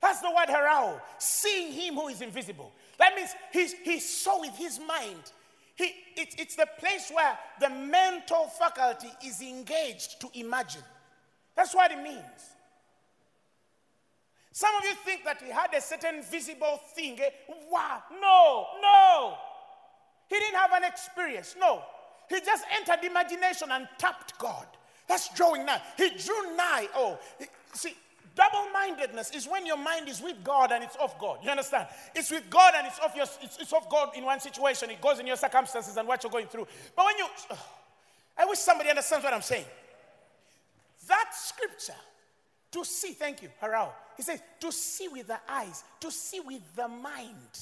That's the word horao, seeing him who is invisible. That means he's, he saw with his mind. He, it, it's the place where the mental faculty is engaged to imagine. That's what it means. Some of you think that he had a certain visible thing. Eh? Wow, no, no. He didn't have an experience. No. He just entered imagination and tapped God. That's drawing nigh. He drew nigh. Oh, see, Double mindedness is when your mind is with God and it's off God. You understand? It's with God and it's off, your, it's, it's off God in one situation. It goes in your circumstances and what you're going through. But when you, I wish somebody understands what I'm saying. That scripture, to see, thank you, Horao. He says, to see with the eyes, to see with the mind.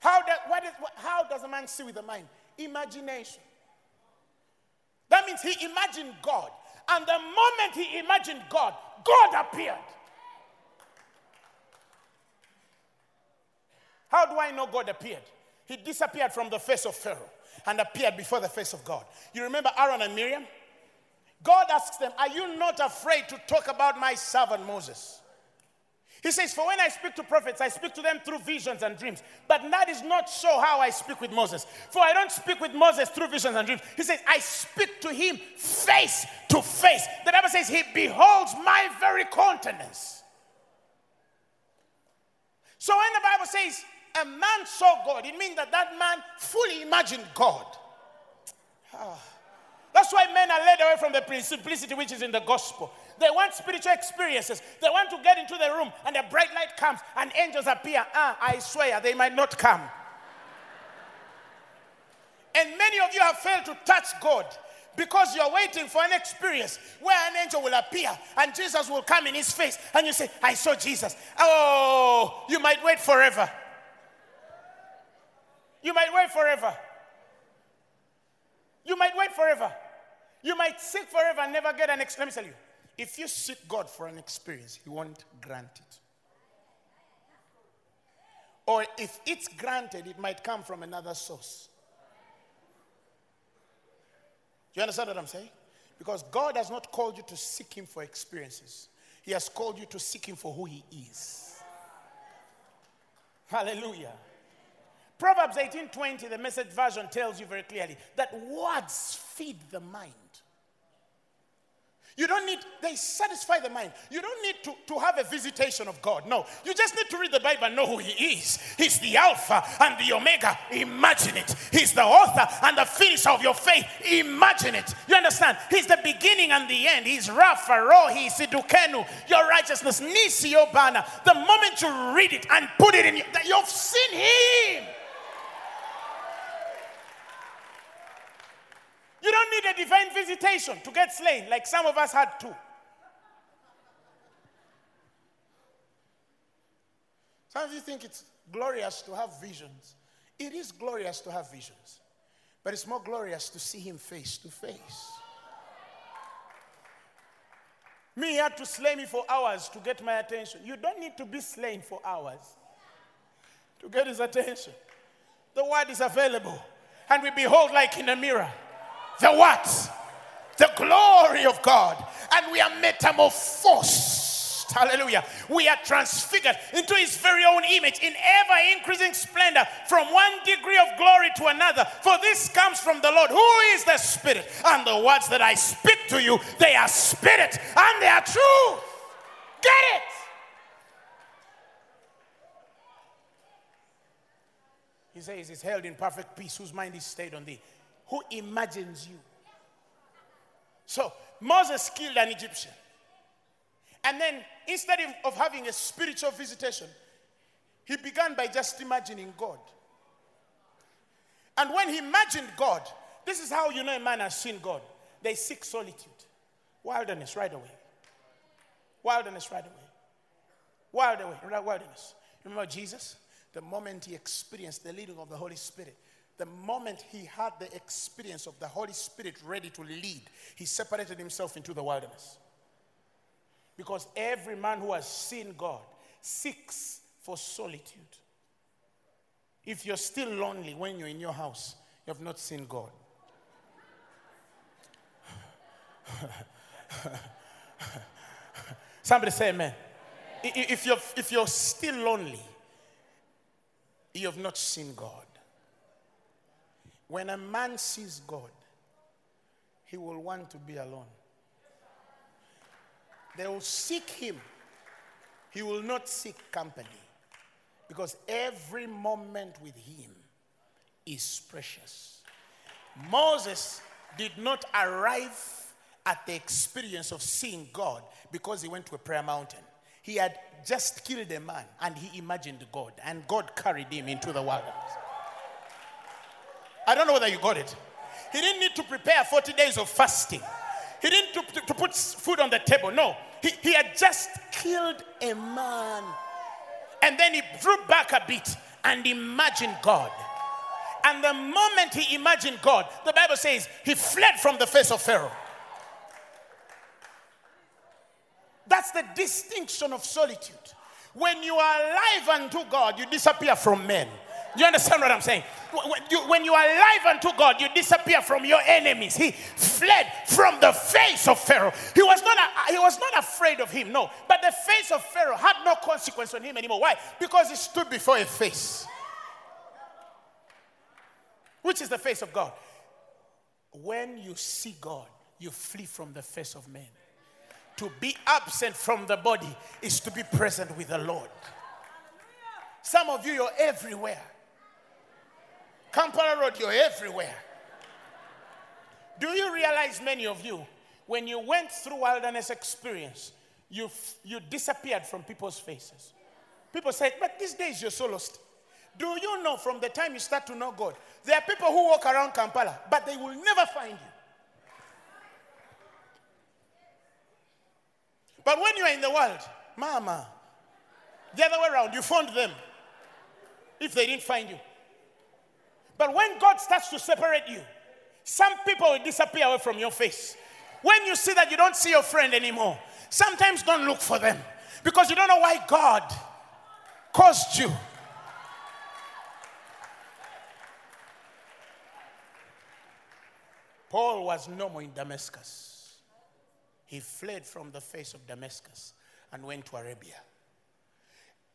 How, does, what is, how does a man see with the mind? Imagination. That means he imagined God. And the moment he imagined God, God appeared. How do I know God appeared? He disappeared from the face of Pharaoh and appeared before the face of God. You remember Aaron and Miriam? God asks them, Are you not afraid to talk about my servant Moses? He says, For when I speak to prophets, I speak to them through visions and dreams. But that is not so how I speak with Moses. For I don't speak with Moses through visions and dreams. He says, I speak to him face to face. The Bible says, He beholds my very countenance. So when the Bible says, a man saw God, it means that that man fully imagined God. Ah. That's why men are led away from the simplicity which is in the gospel. They want spiritual experiences. They want to get into the room and a bright light comes and angels appear. Ah, I swear they might not come. And many of you have failed to touch God because you're waiting for an experience where an angel will appear and Jesus will come in his face and you say, I saw Jesus. Oh, you might wait forever. You might wait forever. You might wait forever. You might seek forever and never get an experience. Let me tell you. If you seek God for an experience, He won't grant it. Or if it's granted, it might come from another source. Do you understand what I'm saying? Because God has not called you to seek Him for experiences, He has called you to seek Him for who He is. Hallelujah. Proverbs 18:20, the message version tells you very clearly that words feed the mind. You don't need, they satisfy the mind. You don't need to, to have a visitation of God. No. You just need to read the Bible and know who He is. He's the Alpha and the Omega. Imagine it. He's the author and the finisher of your faith. Imagine it. You understand? He's the beginning and the end. He's Rapha, Rohi, Tsidkenu, your righteousness, Nissi, Obana. The moment you read it and put it in, you, you've seen Him. You don't need a divine visitation to get slain, like some of us had to. Some of you think it's glorious to have visions. It is glorious to have visions, but it's more glorious to see Him face to face. Me, he had to slay me for hours to get my attention. You don't need to be slain for hours to get his attention. The word is available, and we behold like in a mirror the what? The glory of God. And we are metamorphosed. Hallelujah. We are transfigured into his very own image in ever increasing splendor from one degree of glory to another. For this comes from the Lord, who is the Spirit. And the words that I speak to you, they are spirit and they are truth. Get it? He says, He's held in perfect peace, whose mind is stayed on thee who imagines you. So Moses killed an Egyptian. And then instead of having a spiritual visitation, he began by just imagining God. And when he imagined God, this is how you know a man has seen God. They seek solitude, wilderness right away. Wilderness right away. Wild away, wilderness. Remember Jesus? The moment he experienced the leading of the Holy Spirit, the moment he had the experience of the Holy Spirit ready to lead, he separated himself into the wilderness. Because every man who has seen God seeks for solitude. If you're still lonely when you're in your house, you have not seen God. Somebody say amen. If you're, if you're still lonely, you have not seen God. When a man sees God, he will want to be alone. They will seek him. He will not seek company because every moment with him is precious. Moses did not arrive at the experience of seeing God because he went to a prayer mountain. He had just killed a man and he imagined God, and God carried him into the wilderness. I don't know whether you got it. He didn't need to prepare 40 days of fasting. He didn't to, to, to put food on the table. No. He, he had just killed a man. And then he drew back a bit and imagined God. And the moment he imagined God, the Bible says he fled from the face of Pharaoh. That's the distinction of solitude. When you are alive unto God, you disappear from men. You understand what I'm saying? When you, are alive unto God, you disappear from your enemies. He fled from the face of Pharaoh. He was not, a, he was not afraid of him, no. But the face of Pharaoh had no consequence on him anymore. Why? Because he stood before a face. Which is the face of God. When you see God, you flee from the face of men. To be absent from the body is to be present with the Lord. Some of you, you're everywhere. Kampala Road, you're everywhere. Do you realize, many of you, when you went through wilderness experience, you, you disappeared from people's faces? People said, but these days you're so lost. Do you know from the time you start to know God, there are people who walk around Kampala, but they will never find you. But when you are in the world, mama, the other way around, you found them if they didn't find you. But when God starts to separate you, some people will disappear away from your face. When you see that you don't see your friend anymore, sometimes don't look for them because you don't know why God caused you. Paul was no more in Damascus. He fled from the face of Damascus and went to Arabia.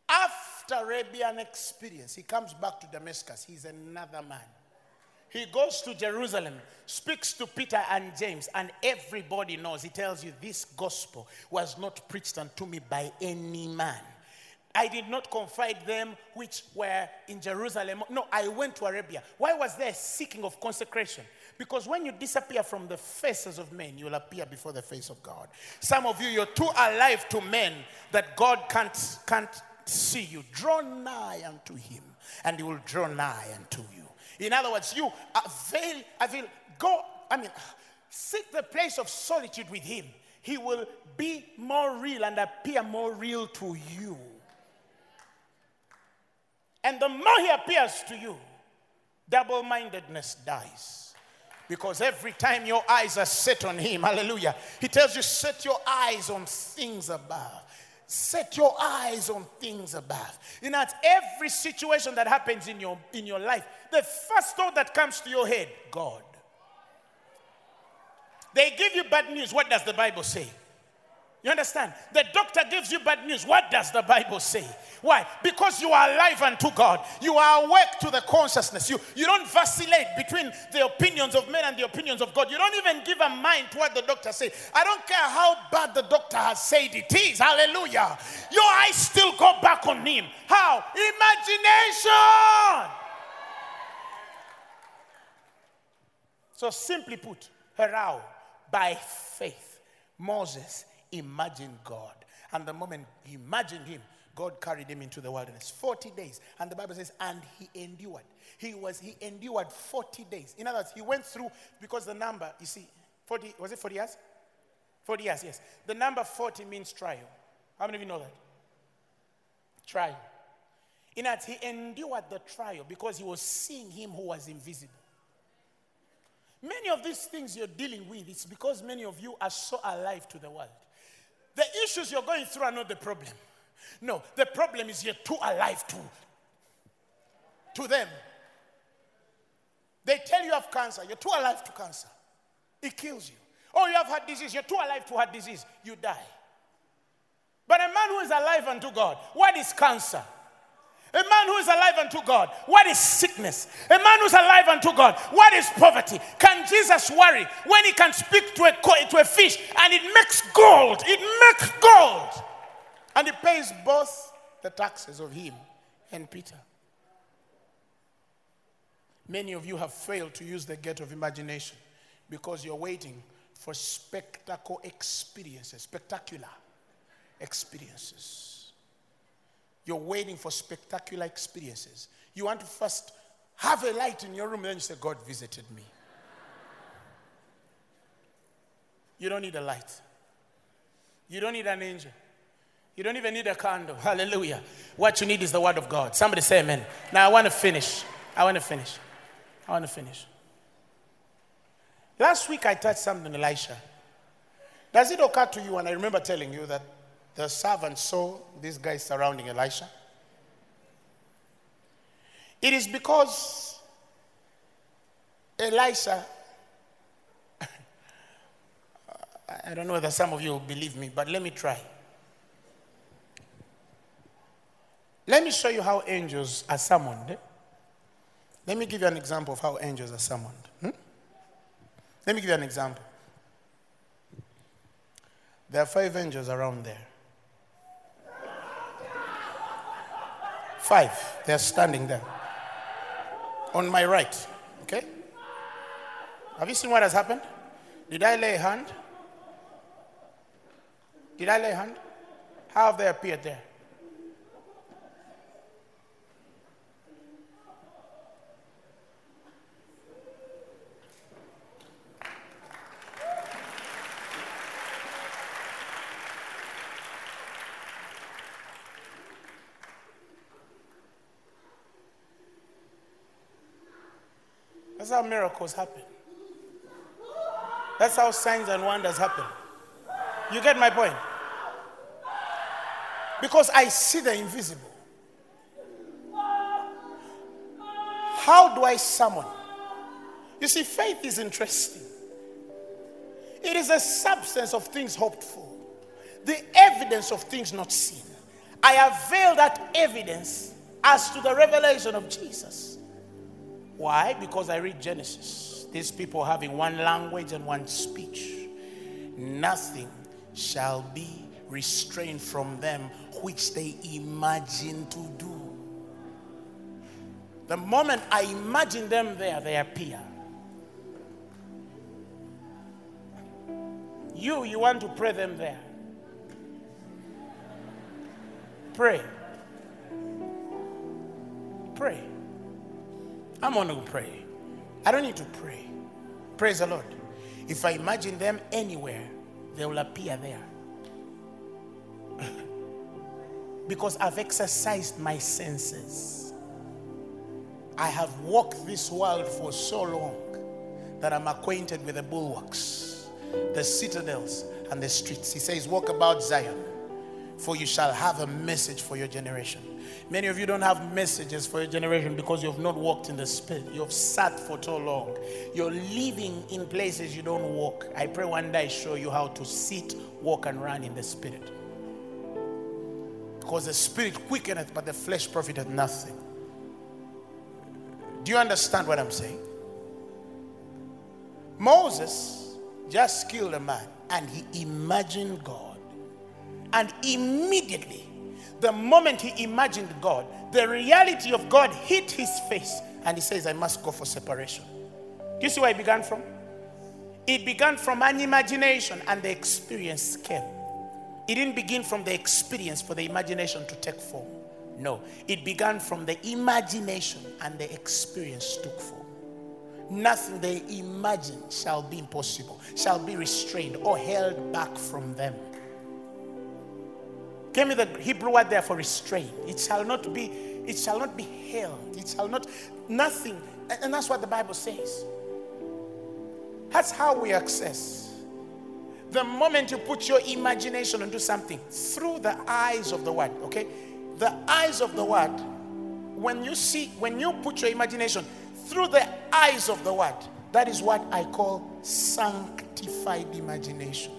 After Arabian experience, he comes back to Damascus. He's another man. He goes to Jerusalem, speaks to Peter and James, and everybody knows. He tells you, This gospel was not preached unto me by any man. I did not confide them which were in Jerusalem. No, I went to Arabia. Why was there seeking of consecration? Because when you disappear from the faces of men, you'll appear before the face of God. Some of you, you're too alive to men that God can't, can't see you. Draw nigh unto him, and he will draw nigh unto you. In other words, you avail, avail, go, I mean, seek the place of solitude with him. He will be more real and appear more real to you. And the more he appears to you, double mindedness dies. Because every time your eyes are set on him, hallelujah, he tells you, set your eyes on things above. Set your eyes on things above. In that every situation that happens in your, in your life, the first thought that comes to your head, God. They give you bad news. What does the Bible say? You understand? The doctor gives you bad news. What does the Bible say? Why? Because you are alive unto God. You are awake to the consciousness. You, you don't vacillate between the opinions of men and the opinions of God. You don't even give a mind to what the doctor says. I don't care how bad the doctor has said it is. Hallelujah. Your eyes still go back on him. How? Imagination. So simply put, Horao, by faith, Moses imagined God. And the moment he imagined him, God carried him into the wilderness 40 days. And the Bible says, and he endured. He was he endured 40 days. In other words, he went through because the number, you see, 40 was it 40 years? 40 years, yes. The number 40 means trial. How many of you know that? Trial. In that he endured the trial because he was seeing him who was invisible. Many of these things you're dealing with, it's because many of you are so alive to the world. The issues you're going through are not the problem. No, the problem is you're too alive to, to them. They tell you have cancer, you're too alive to cancer. It kills you. Oh, you have heart disease, you're too alive to heart disease, you die. But a man who is alive unto God, what is cancer? A man who is alive unto God, what is sickness? A man who's alive unto God, what is poverty? Can Jesus worry when he can speak to a, to a fish and it makes gold? It makes gold. And he pays both the taxes of him and Peter. Many of you have failed to use the gate of imagination because you're waiting for spectacle experiences, spectacular experiences. You're waiting for spectacular experiences. You want to first have a light in your room, and then you say, God visited me. You don't need a light. You don't need an angel. You don't even need a candle. Hallelujah. What you need is the word of God. Somebody say amen. Now I want to finish. I want to finish. I want to finish. Last week I touched something Elisha. Does it occur to you, and I remember telling you that the servant saw these guys surrounding Elisha? It is because Elisha, I don't know whether some of you will believe me, but let me try. Let me show you how angels are summoned. Let me give you an example of how angels are summoned. Hmm? Let me give you an example. There are five angels around there. Five. They're standing there. On my right. Okay? Have you seen what has happened? Did I lay a hand? Did I lay a hand? How have they appeared there? That's how miracles happen. That's how signs and wonders happen. You get my point? Because I see the invisible. How do I summon? You see, faith is interesting. It is a substance of things hoped for, the evidence of things not seen. I avail that evidence as to the revelation of Jesus. Why? Because I read Genesis. These people having one language and one speech. Nothing shall be restrained from them which they imagine to do. The moment I imagine them there, they appear. You, you want to pray them there. Pray. Pray. I'm going to pray. I don't need to pray. Praise the Lord. If I imagine them anywhere, they will appear there. because I've exercised my senses. I have walked this world for so long that I'm acquainted with the bulwarks, the citadels, and the streets. He says, Walk about Zion, for you shall have a message for your generation. Many of you don't have messages for your generation because you have not walked in the spirit. You have sat for too long. You're living in places you don't walk. I pray one day I show you how to sit, walk, and run in the spirit. Because the spirit quickeneth, but the flesh profiteth nothing. Do you understand what I'm saying? Moses just killed a man and he imagined God. And immediately the moment he imagined God, the reality of God hit his face and he says, I must go for separation. Do you see where it began from? It began from an imagination and the experience came. It didn't begin from the experience for the imagination to take form. No, it began from the imagination and the experience took form. Nothing they imagine shall be impossible, shall be restrained or held back from them. Give me the Hebrew word there for restraint. It shall not be, it shall not be held. It shall not, nothing. And that's what the Bible says. That's how we access. The moment you put your imagination into something through the eyes of the word, okay? The eyes of the word, when you see, when you put your imagination through the eyes of the word, that is what I call sanctified imagination.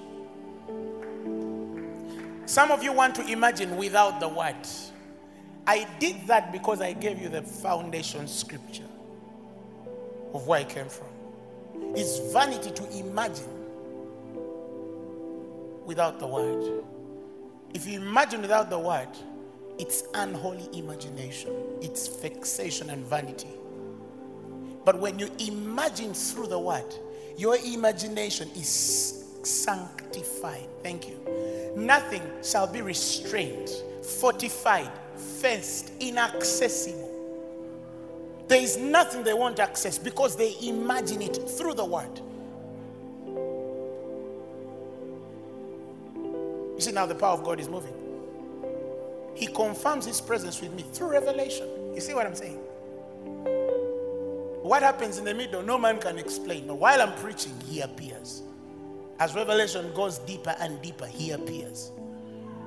Some of you want to imagine without the word. I did that because I gave you the foundation scripture of where I came from. It's vanity to imagine without the word. If you imagine without the word, it's unholy imagination, it's vexation and vanity. But when you imagine through the word, Your imagination is sanctified. Thank you. Nothing shall be restrained, fortified, fenced, inaccessible. There is nothing they won't access because they imagine it through the word. You see, now the power of God is moving. He confirms his presence with me through revelation. You see what I'm saying? What happens in the middle, no man can explain. But while I'm preaching, he appears. As revelation goes deeper and deeper, he appears.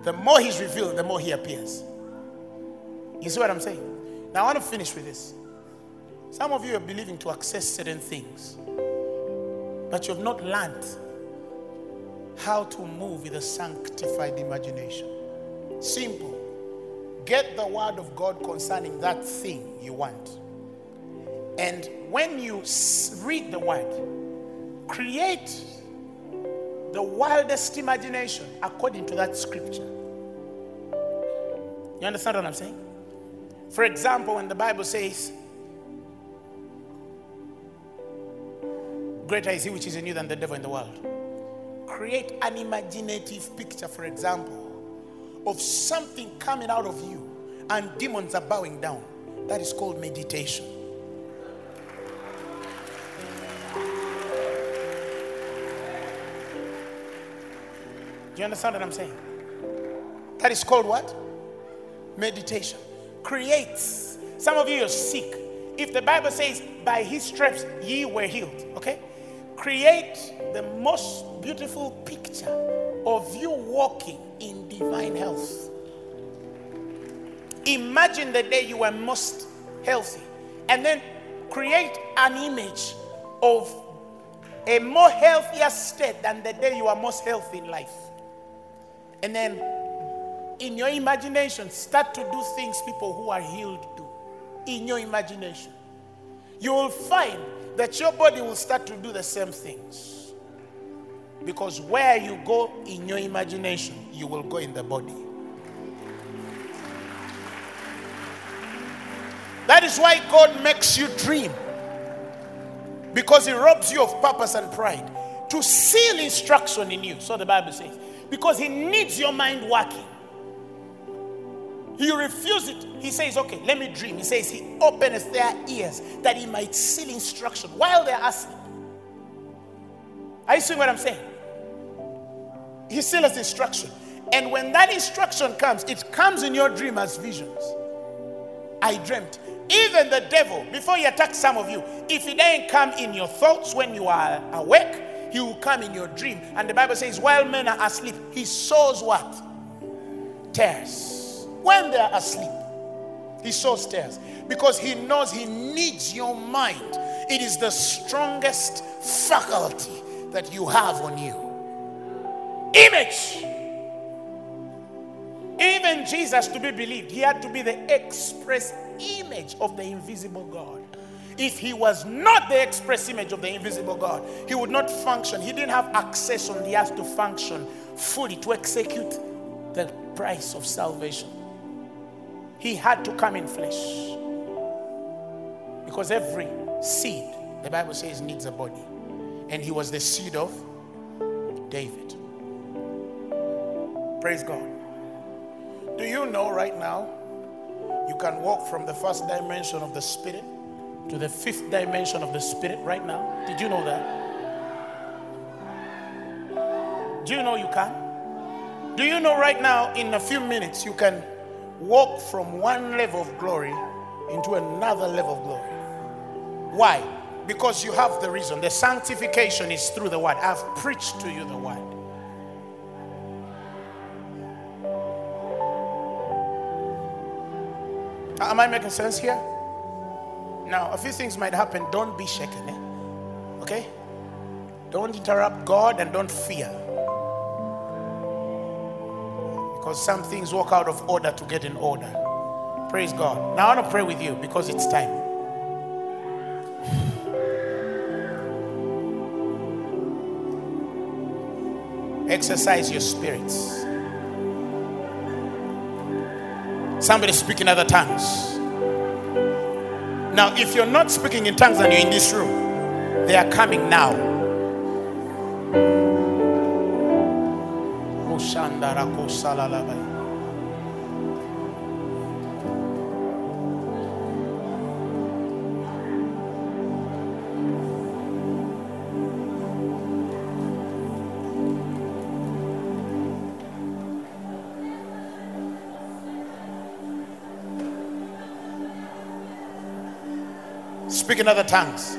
The more he's revealed, the more he appears. You see what I'm saying? Now I want to finish with this. Some of you are believing to access certain things, but you have not learned how to move with a sanctified imagination. Simple. Get the word of God concerning that thing you want. And when you read the word, create the wildest imagination according to that scripture. You understand what I'm saying? For example, when the Bible says, Greater is he which is in you than the devil in the world. Create an imaginative picture, for example, of something coming out of you and demons are bowing down. That is called meditation. Do you understand what I'm saying? That is called what? Meditation. Creates. Some of you are sick. If the Bible says, by his stripes ye were healed, okay? Create the most beautiful picture of you walking in divine health. Imagine the day you were most healthy, and then create an image of a more healthier state than the day you are most healthy in life. And then in your imagination, start to do things people who are healed do. In your imagination, you will find that your body will start to do the same things. Because where you go in your imagination, you will go in the body. That is why God makes you dream. Because He robs you of purpose and pride to seal instruction in you. So the Bible says. Because He needs your mind working. He refuses it. He says, Okay, let me dream. He says, He openeth their ears that He might seal instruction while they're asleep. Are you seeing what I'm saying? He seals instruction. And when that instruction comes, it comes in your dream as visions. I dreamt. Even the devil, before he attacks some of you, if he doesn't come in your thoughts when you are awake, he will come in your dream. And the Bible says, while men are asleep, he sows what? Tears. When they are asleep, he sows tears because he knows he needs your mind. It is the strongest faculty that you have on you. Image. Even Jesus, to be believed, he had to be the express image of the invisible God. If he was not the express image of the invisible God, he would not function. He didn't have access on the earth to function fully, to execute the price of salvation. He had to come in flesh. Because every seed, the Bible says, needs a body. And he was the seed of David. Praise God. Do you know right now you can walk from the first dimension of the spirit to the fifth dimension of the spirit right now? Did you know that? Do you know you can? Do you know right now, in a few minutes, you can walk from one level of glory into another level of glory? Why? Because you have the reason. The sanctification is through the word. I've preached to you the word. Am I making sense here? Now, a few things might happen. Don't be shaken. Eh? Okay? Don't interrupt God and don't fear. Because some things walk out of order to get in order. Praise God. Now, I want to pray with you because it's time. Exercise your spirits. Somebody speak in other tongues. Now, if you're not speaking in tongues and you're in this room, they are coming now. Speak in other tongues.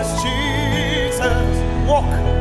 is Jesus. Walk.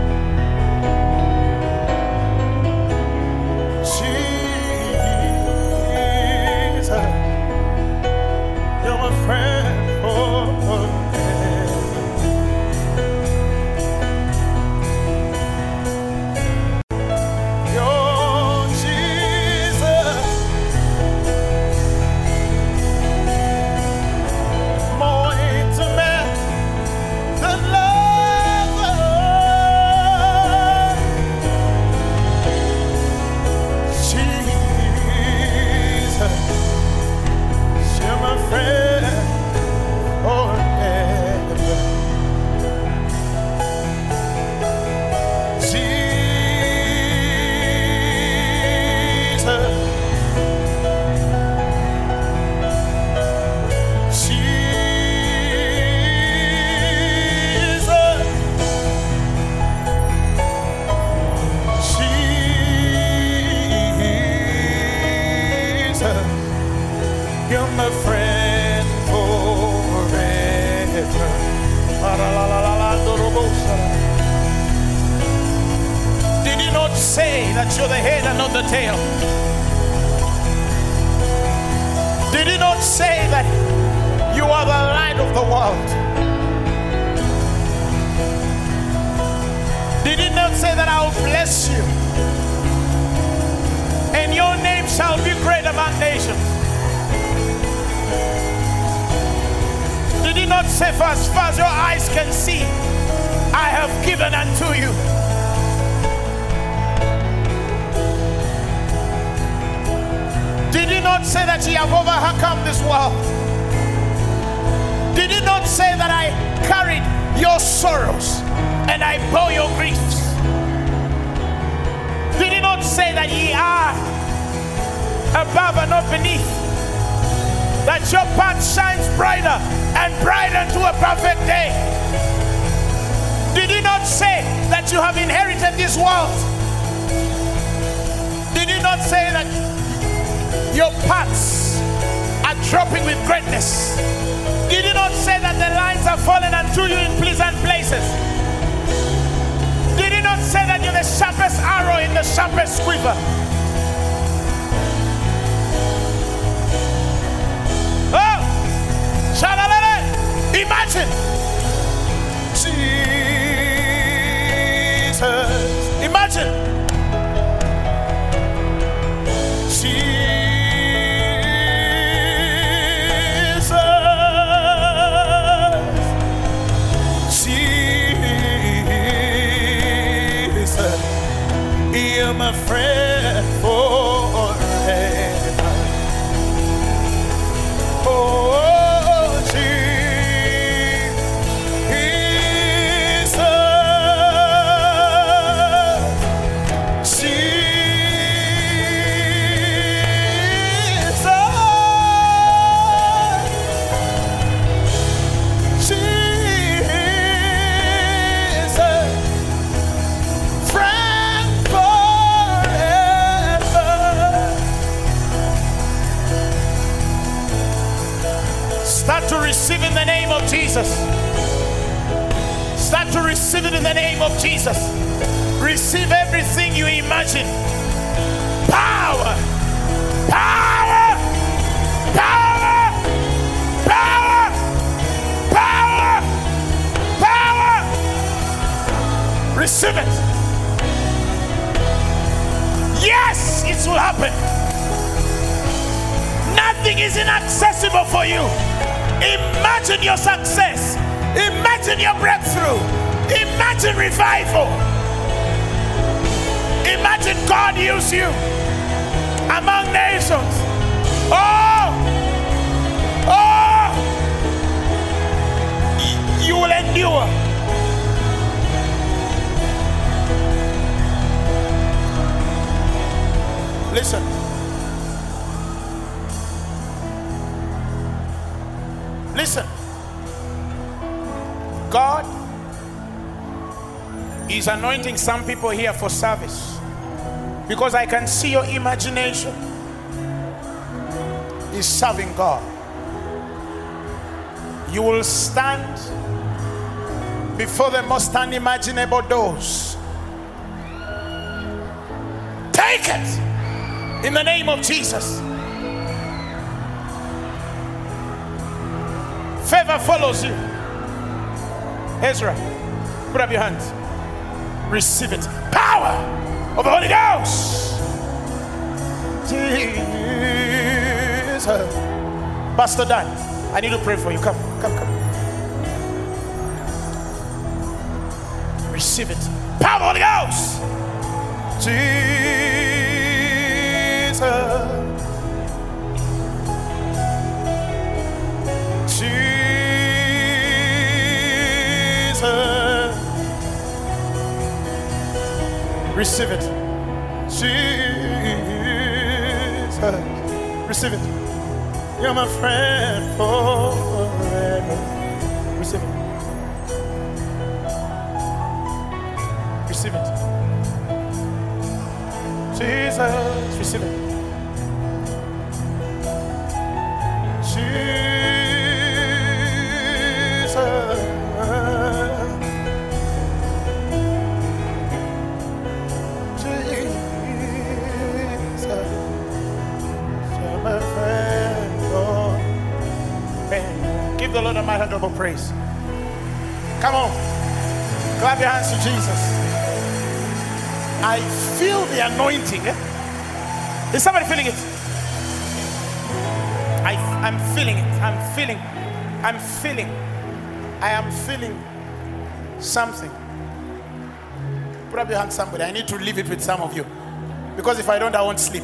My friend of Jesus. Receive everything you imagine. Power. Power. Power. Power. Power. Power. Receive it. Yes, it will happen. Nothing is inaccessible for you. Imagine your success. Imagine your breakthrough. Imagine revival. Imagine God use you among nations. Oh, oh, you will endure. Listen. Listen. God is anointing some people here for service because I can see your imagination is serving God. You will stand before the most unimaginable doors. Take it in the name of Jesus. Favor follows you. Ezra, put up your hands. Receive it. Power of the Holy Ghost. Jesus. Pastor Dan, I need to pray for you. Come, come, come. Receive it. Power of the Holy Ghost. Jesus. Receive it. Jesus. Receive it. You're my friend forever. Receive it. Receive it. Jesus. Receive it. Clap your hands to Jesus. I feel the anointing. eh? Is somebody feeling it? I, I'm feeling it. I'm feeling. I'm feeling. I am feeling something. Put up your hand, somebody. I need to leave it with some of you. Because if I don't, I won't sleep.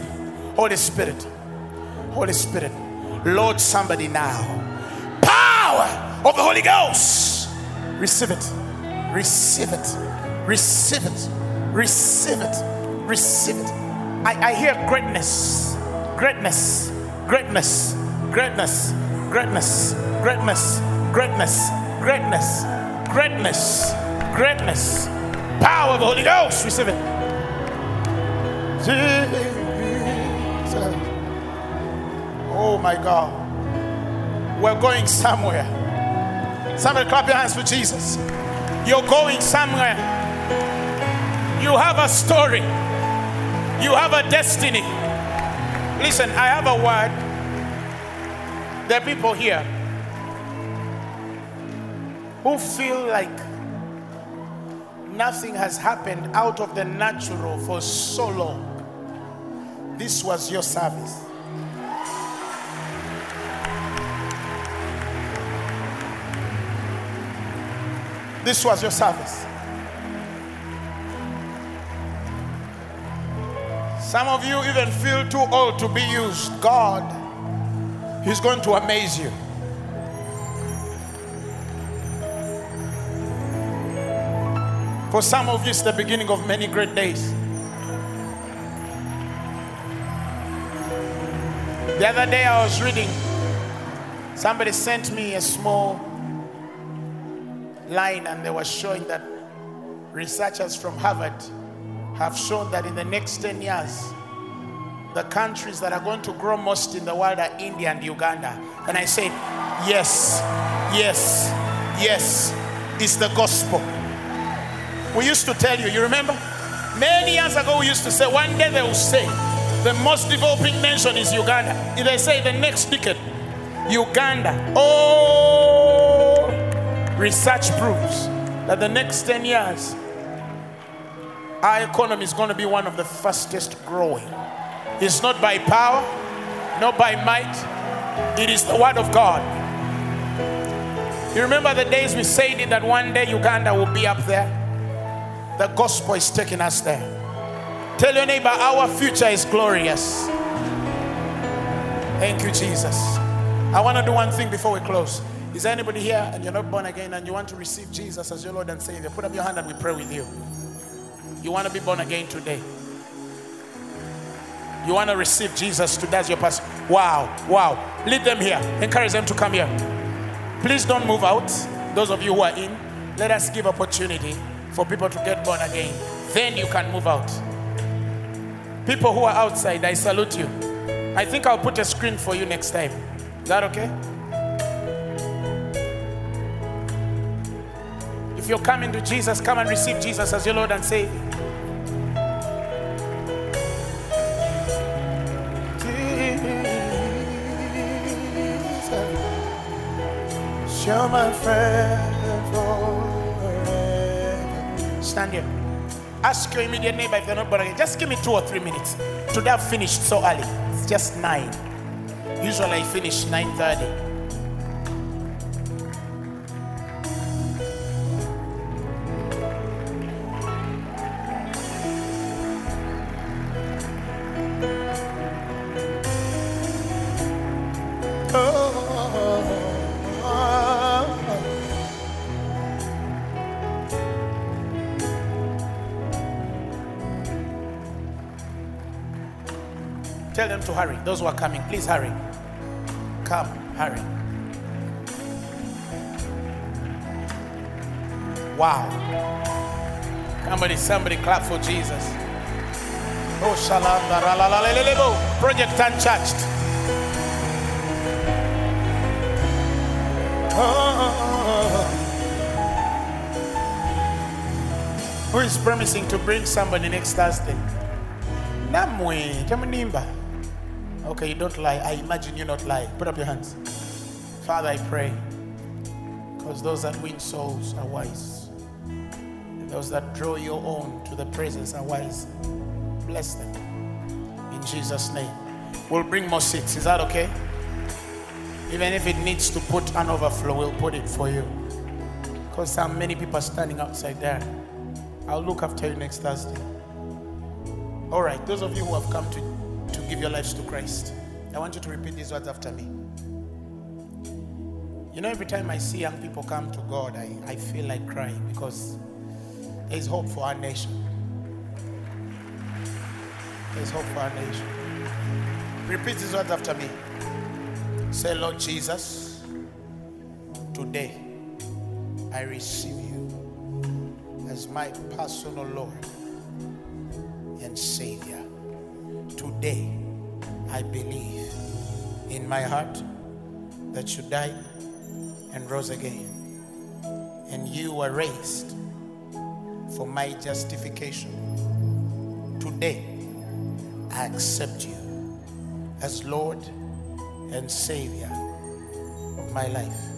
Holy Spirit. Holy Spirit. Lord, somebody now. Power of the Holy Ghost. Receive it. Receive it. Receive it. Receive it. Receive it. I, I hear greatness. Greatness. Greatness. Greatness. Greatness. Greatness. Greatness. Greatness. Greatness. Greatness. Power of the Holy Ghost. Receive it. Oh my God. We're going somewhere. Somebody clap your hands for Jesus. You're going somewhere. You have a story. You have a destiny. Listen, I have a word. There are people here who feel like nothing has happened out of the natural for so long. This was your service. This was your service. Some of you even feel too old to be used. God, He's going to amaze you. For some of you, it's the beginning of many great days. The other day, I was reading, somebody sent me a small line, and they were showing that researchers from Harvard have shown that in the next 10 years, the countries that are going to grow most in the world are India and Uganda. And I said, Yes, yes, yes, it's the gospel. We used to tell you, you remember? Many years ago, we used to say, one day they will say, the most developing nation is Uganda. If they say the next decade, Uganda. Oh, research proves that the next 10 years, our economy is going to be one of the fastest growing. It's not by power, not by might, it is the word of God. You remember the days we said it that one day Uganda will be up there? The gospel is taking us there. Tell your neighbor, our future is glorious. Thank you, Jesus. I want to do one thing before we close. Is there anybody here and you're not born again and you want to receive Jesus as your Lord and Savior? Put up your hand and we pray with you. You want to be born again today? You want to receive Jesus today as your pastor? Wow, wow. Lead them here. Encourage them to come here. Please don't move out. Those of you who are in, let us give opportunity for people to get born again. Then you can move out. People who are outside, I salute you. I think I'll put a screen for you next time. Is that okay? If you're coming to Jesus, come and receive Jesus as your Lord and Savior. Jesus, You're my friend forever. Stand here. Ask your immediate neighbor if they're not born again. Just give me two or three minutes. Today I've finished so early. It's just nine. Usually I finish 9:30. Hurry. Those who are coming, please hurry. Come, hurry. Wow. Somebody, somebody clap for Jesus. Oh. Project Unchurched. Oh, oh, oh, who is promising to bring somebody next Thursday? Namwe, Tamunimba. Okay, you don't lie. I imagine you not lie. Put up your hands. Father, I pray Because those that win souls are wise. And those that draw your own to the presence are wise. Bless them. In Jesus' name. We'll bring more seats. Is that okay? Even if it needs to put an overflow, we'll put it for you. Because how many people are standing outside there. I'll look after you next Thursday. All right, those of you who have come to, to give your lives to Christ, I want you to repeat these words after me. You know, every time I see young people come to God, I, I feel like crying because there's hope for our nation. There's hope for our nation. Repeat these words after me. Say, Lord Jesus, today I receive you as my personal Lord and Savior. Today I believe in my heart that you died and rose again. And you were raised for my justification. Today, I accept you as Lord and Savior of my life.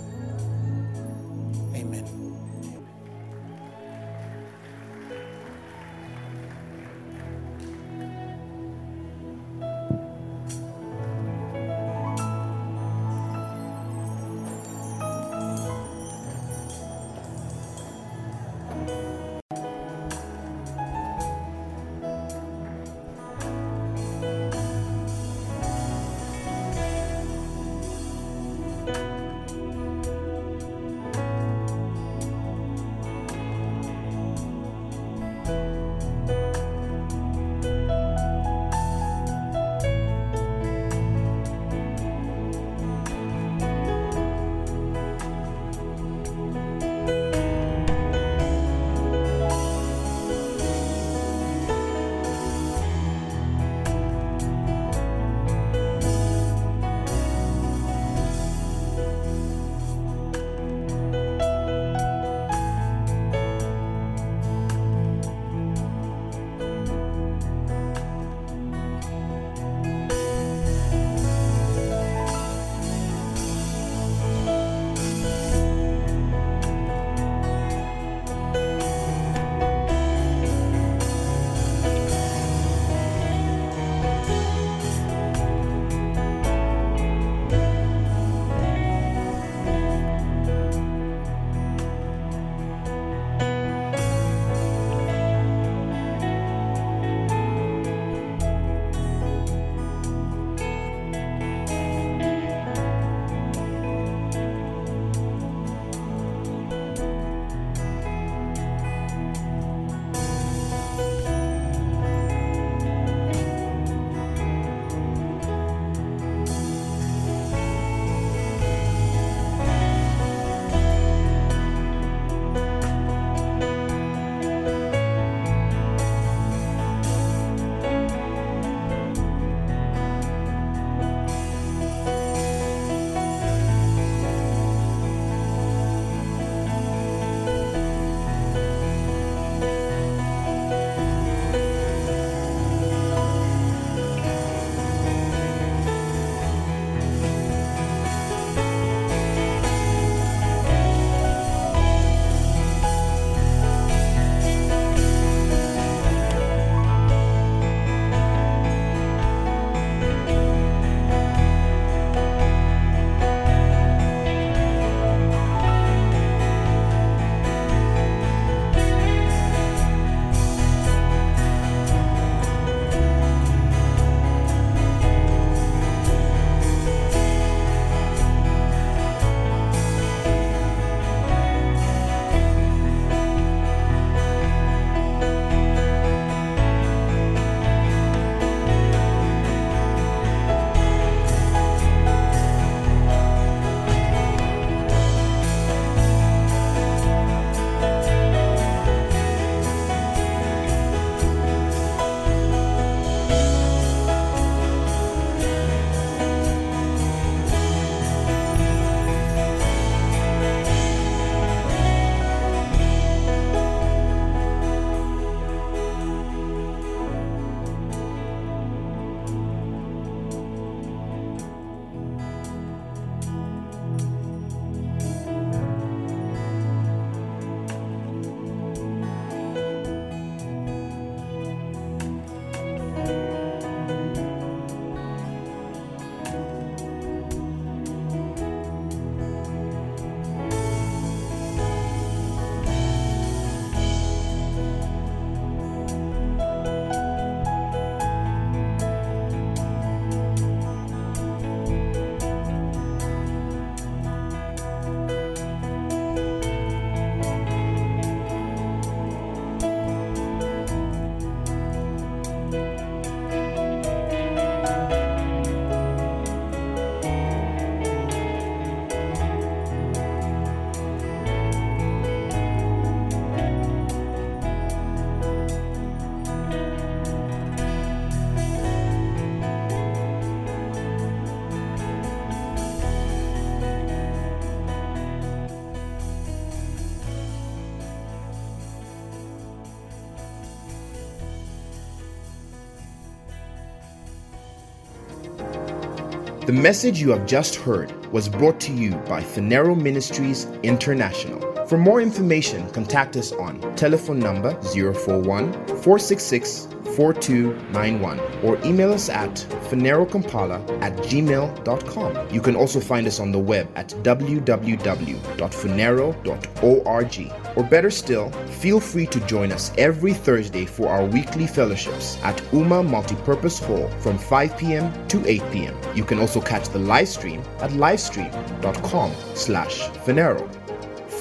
The message you have just heard was brought to you by Phaneroo Ministries International. For more information, contact us on telephone number 041 466 4291 or email us at phanerokampala at gmail.com. You can also find us on the web at www.phaneroo.org. Or better still, feel free to join us every Thursday for our weekly fellowships at Uma Multipurpose Hall from 5 p.m. to 8 p.m. You can also catch the live stream at livestream.com slash Phanero.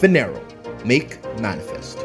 Phaneroo, make manifest.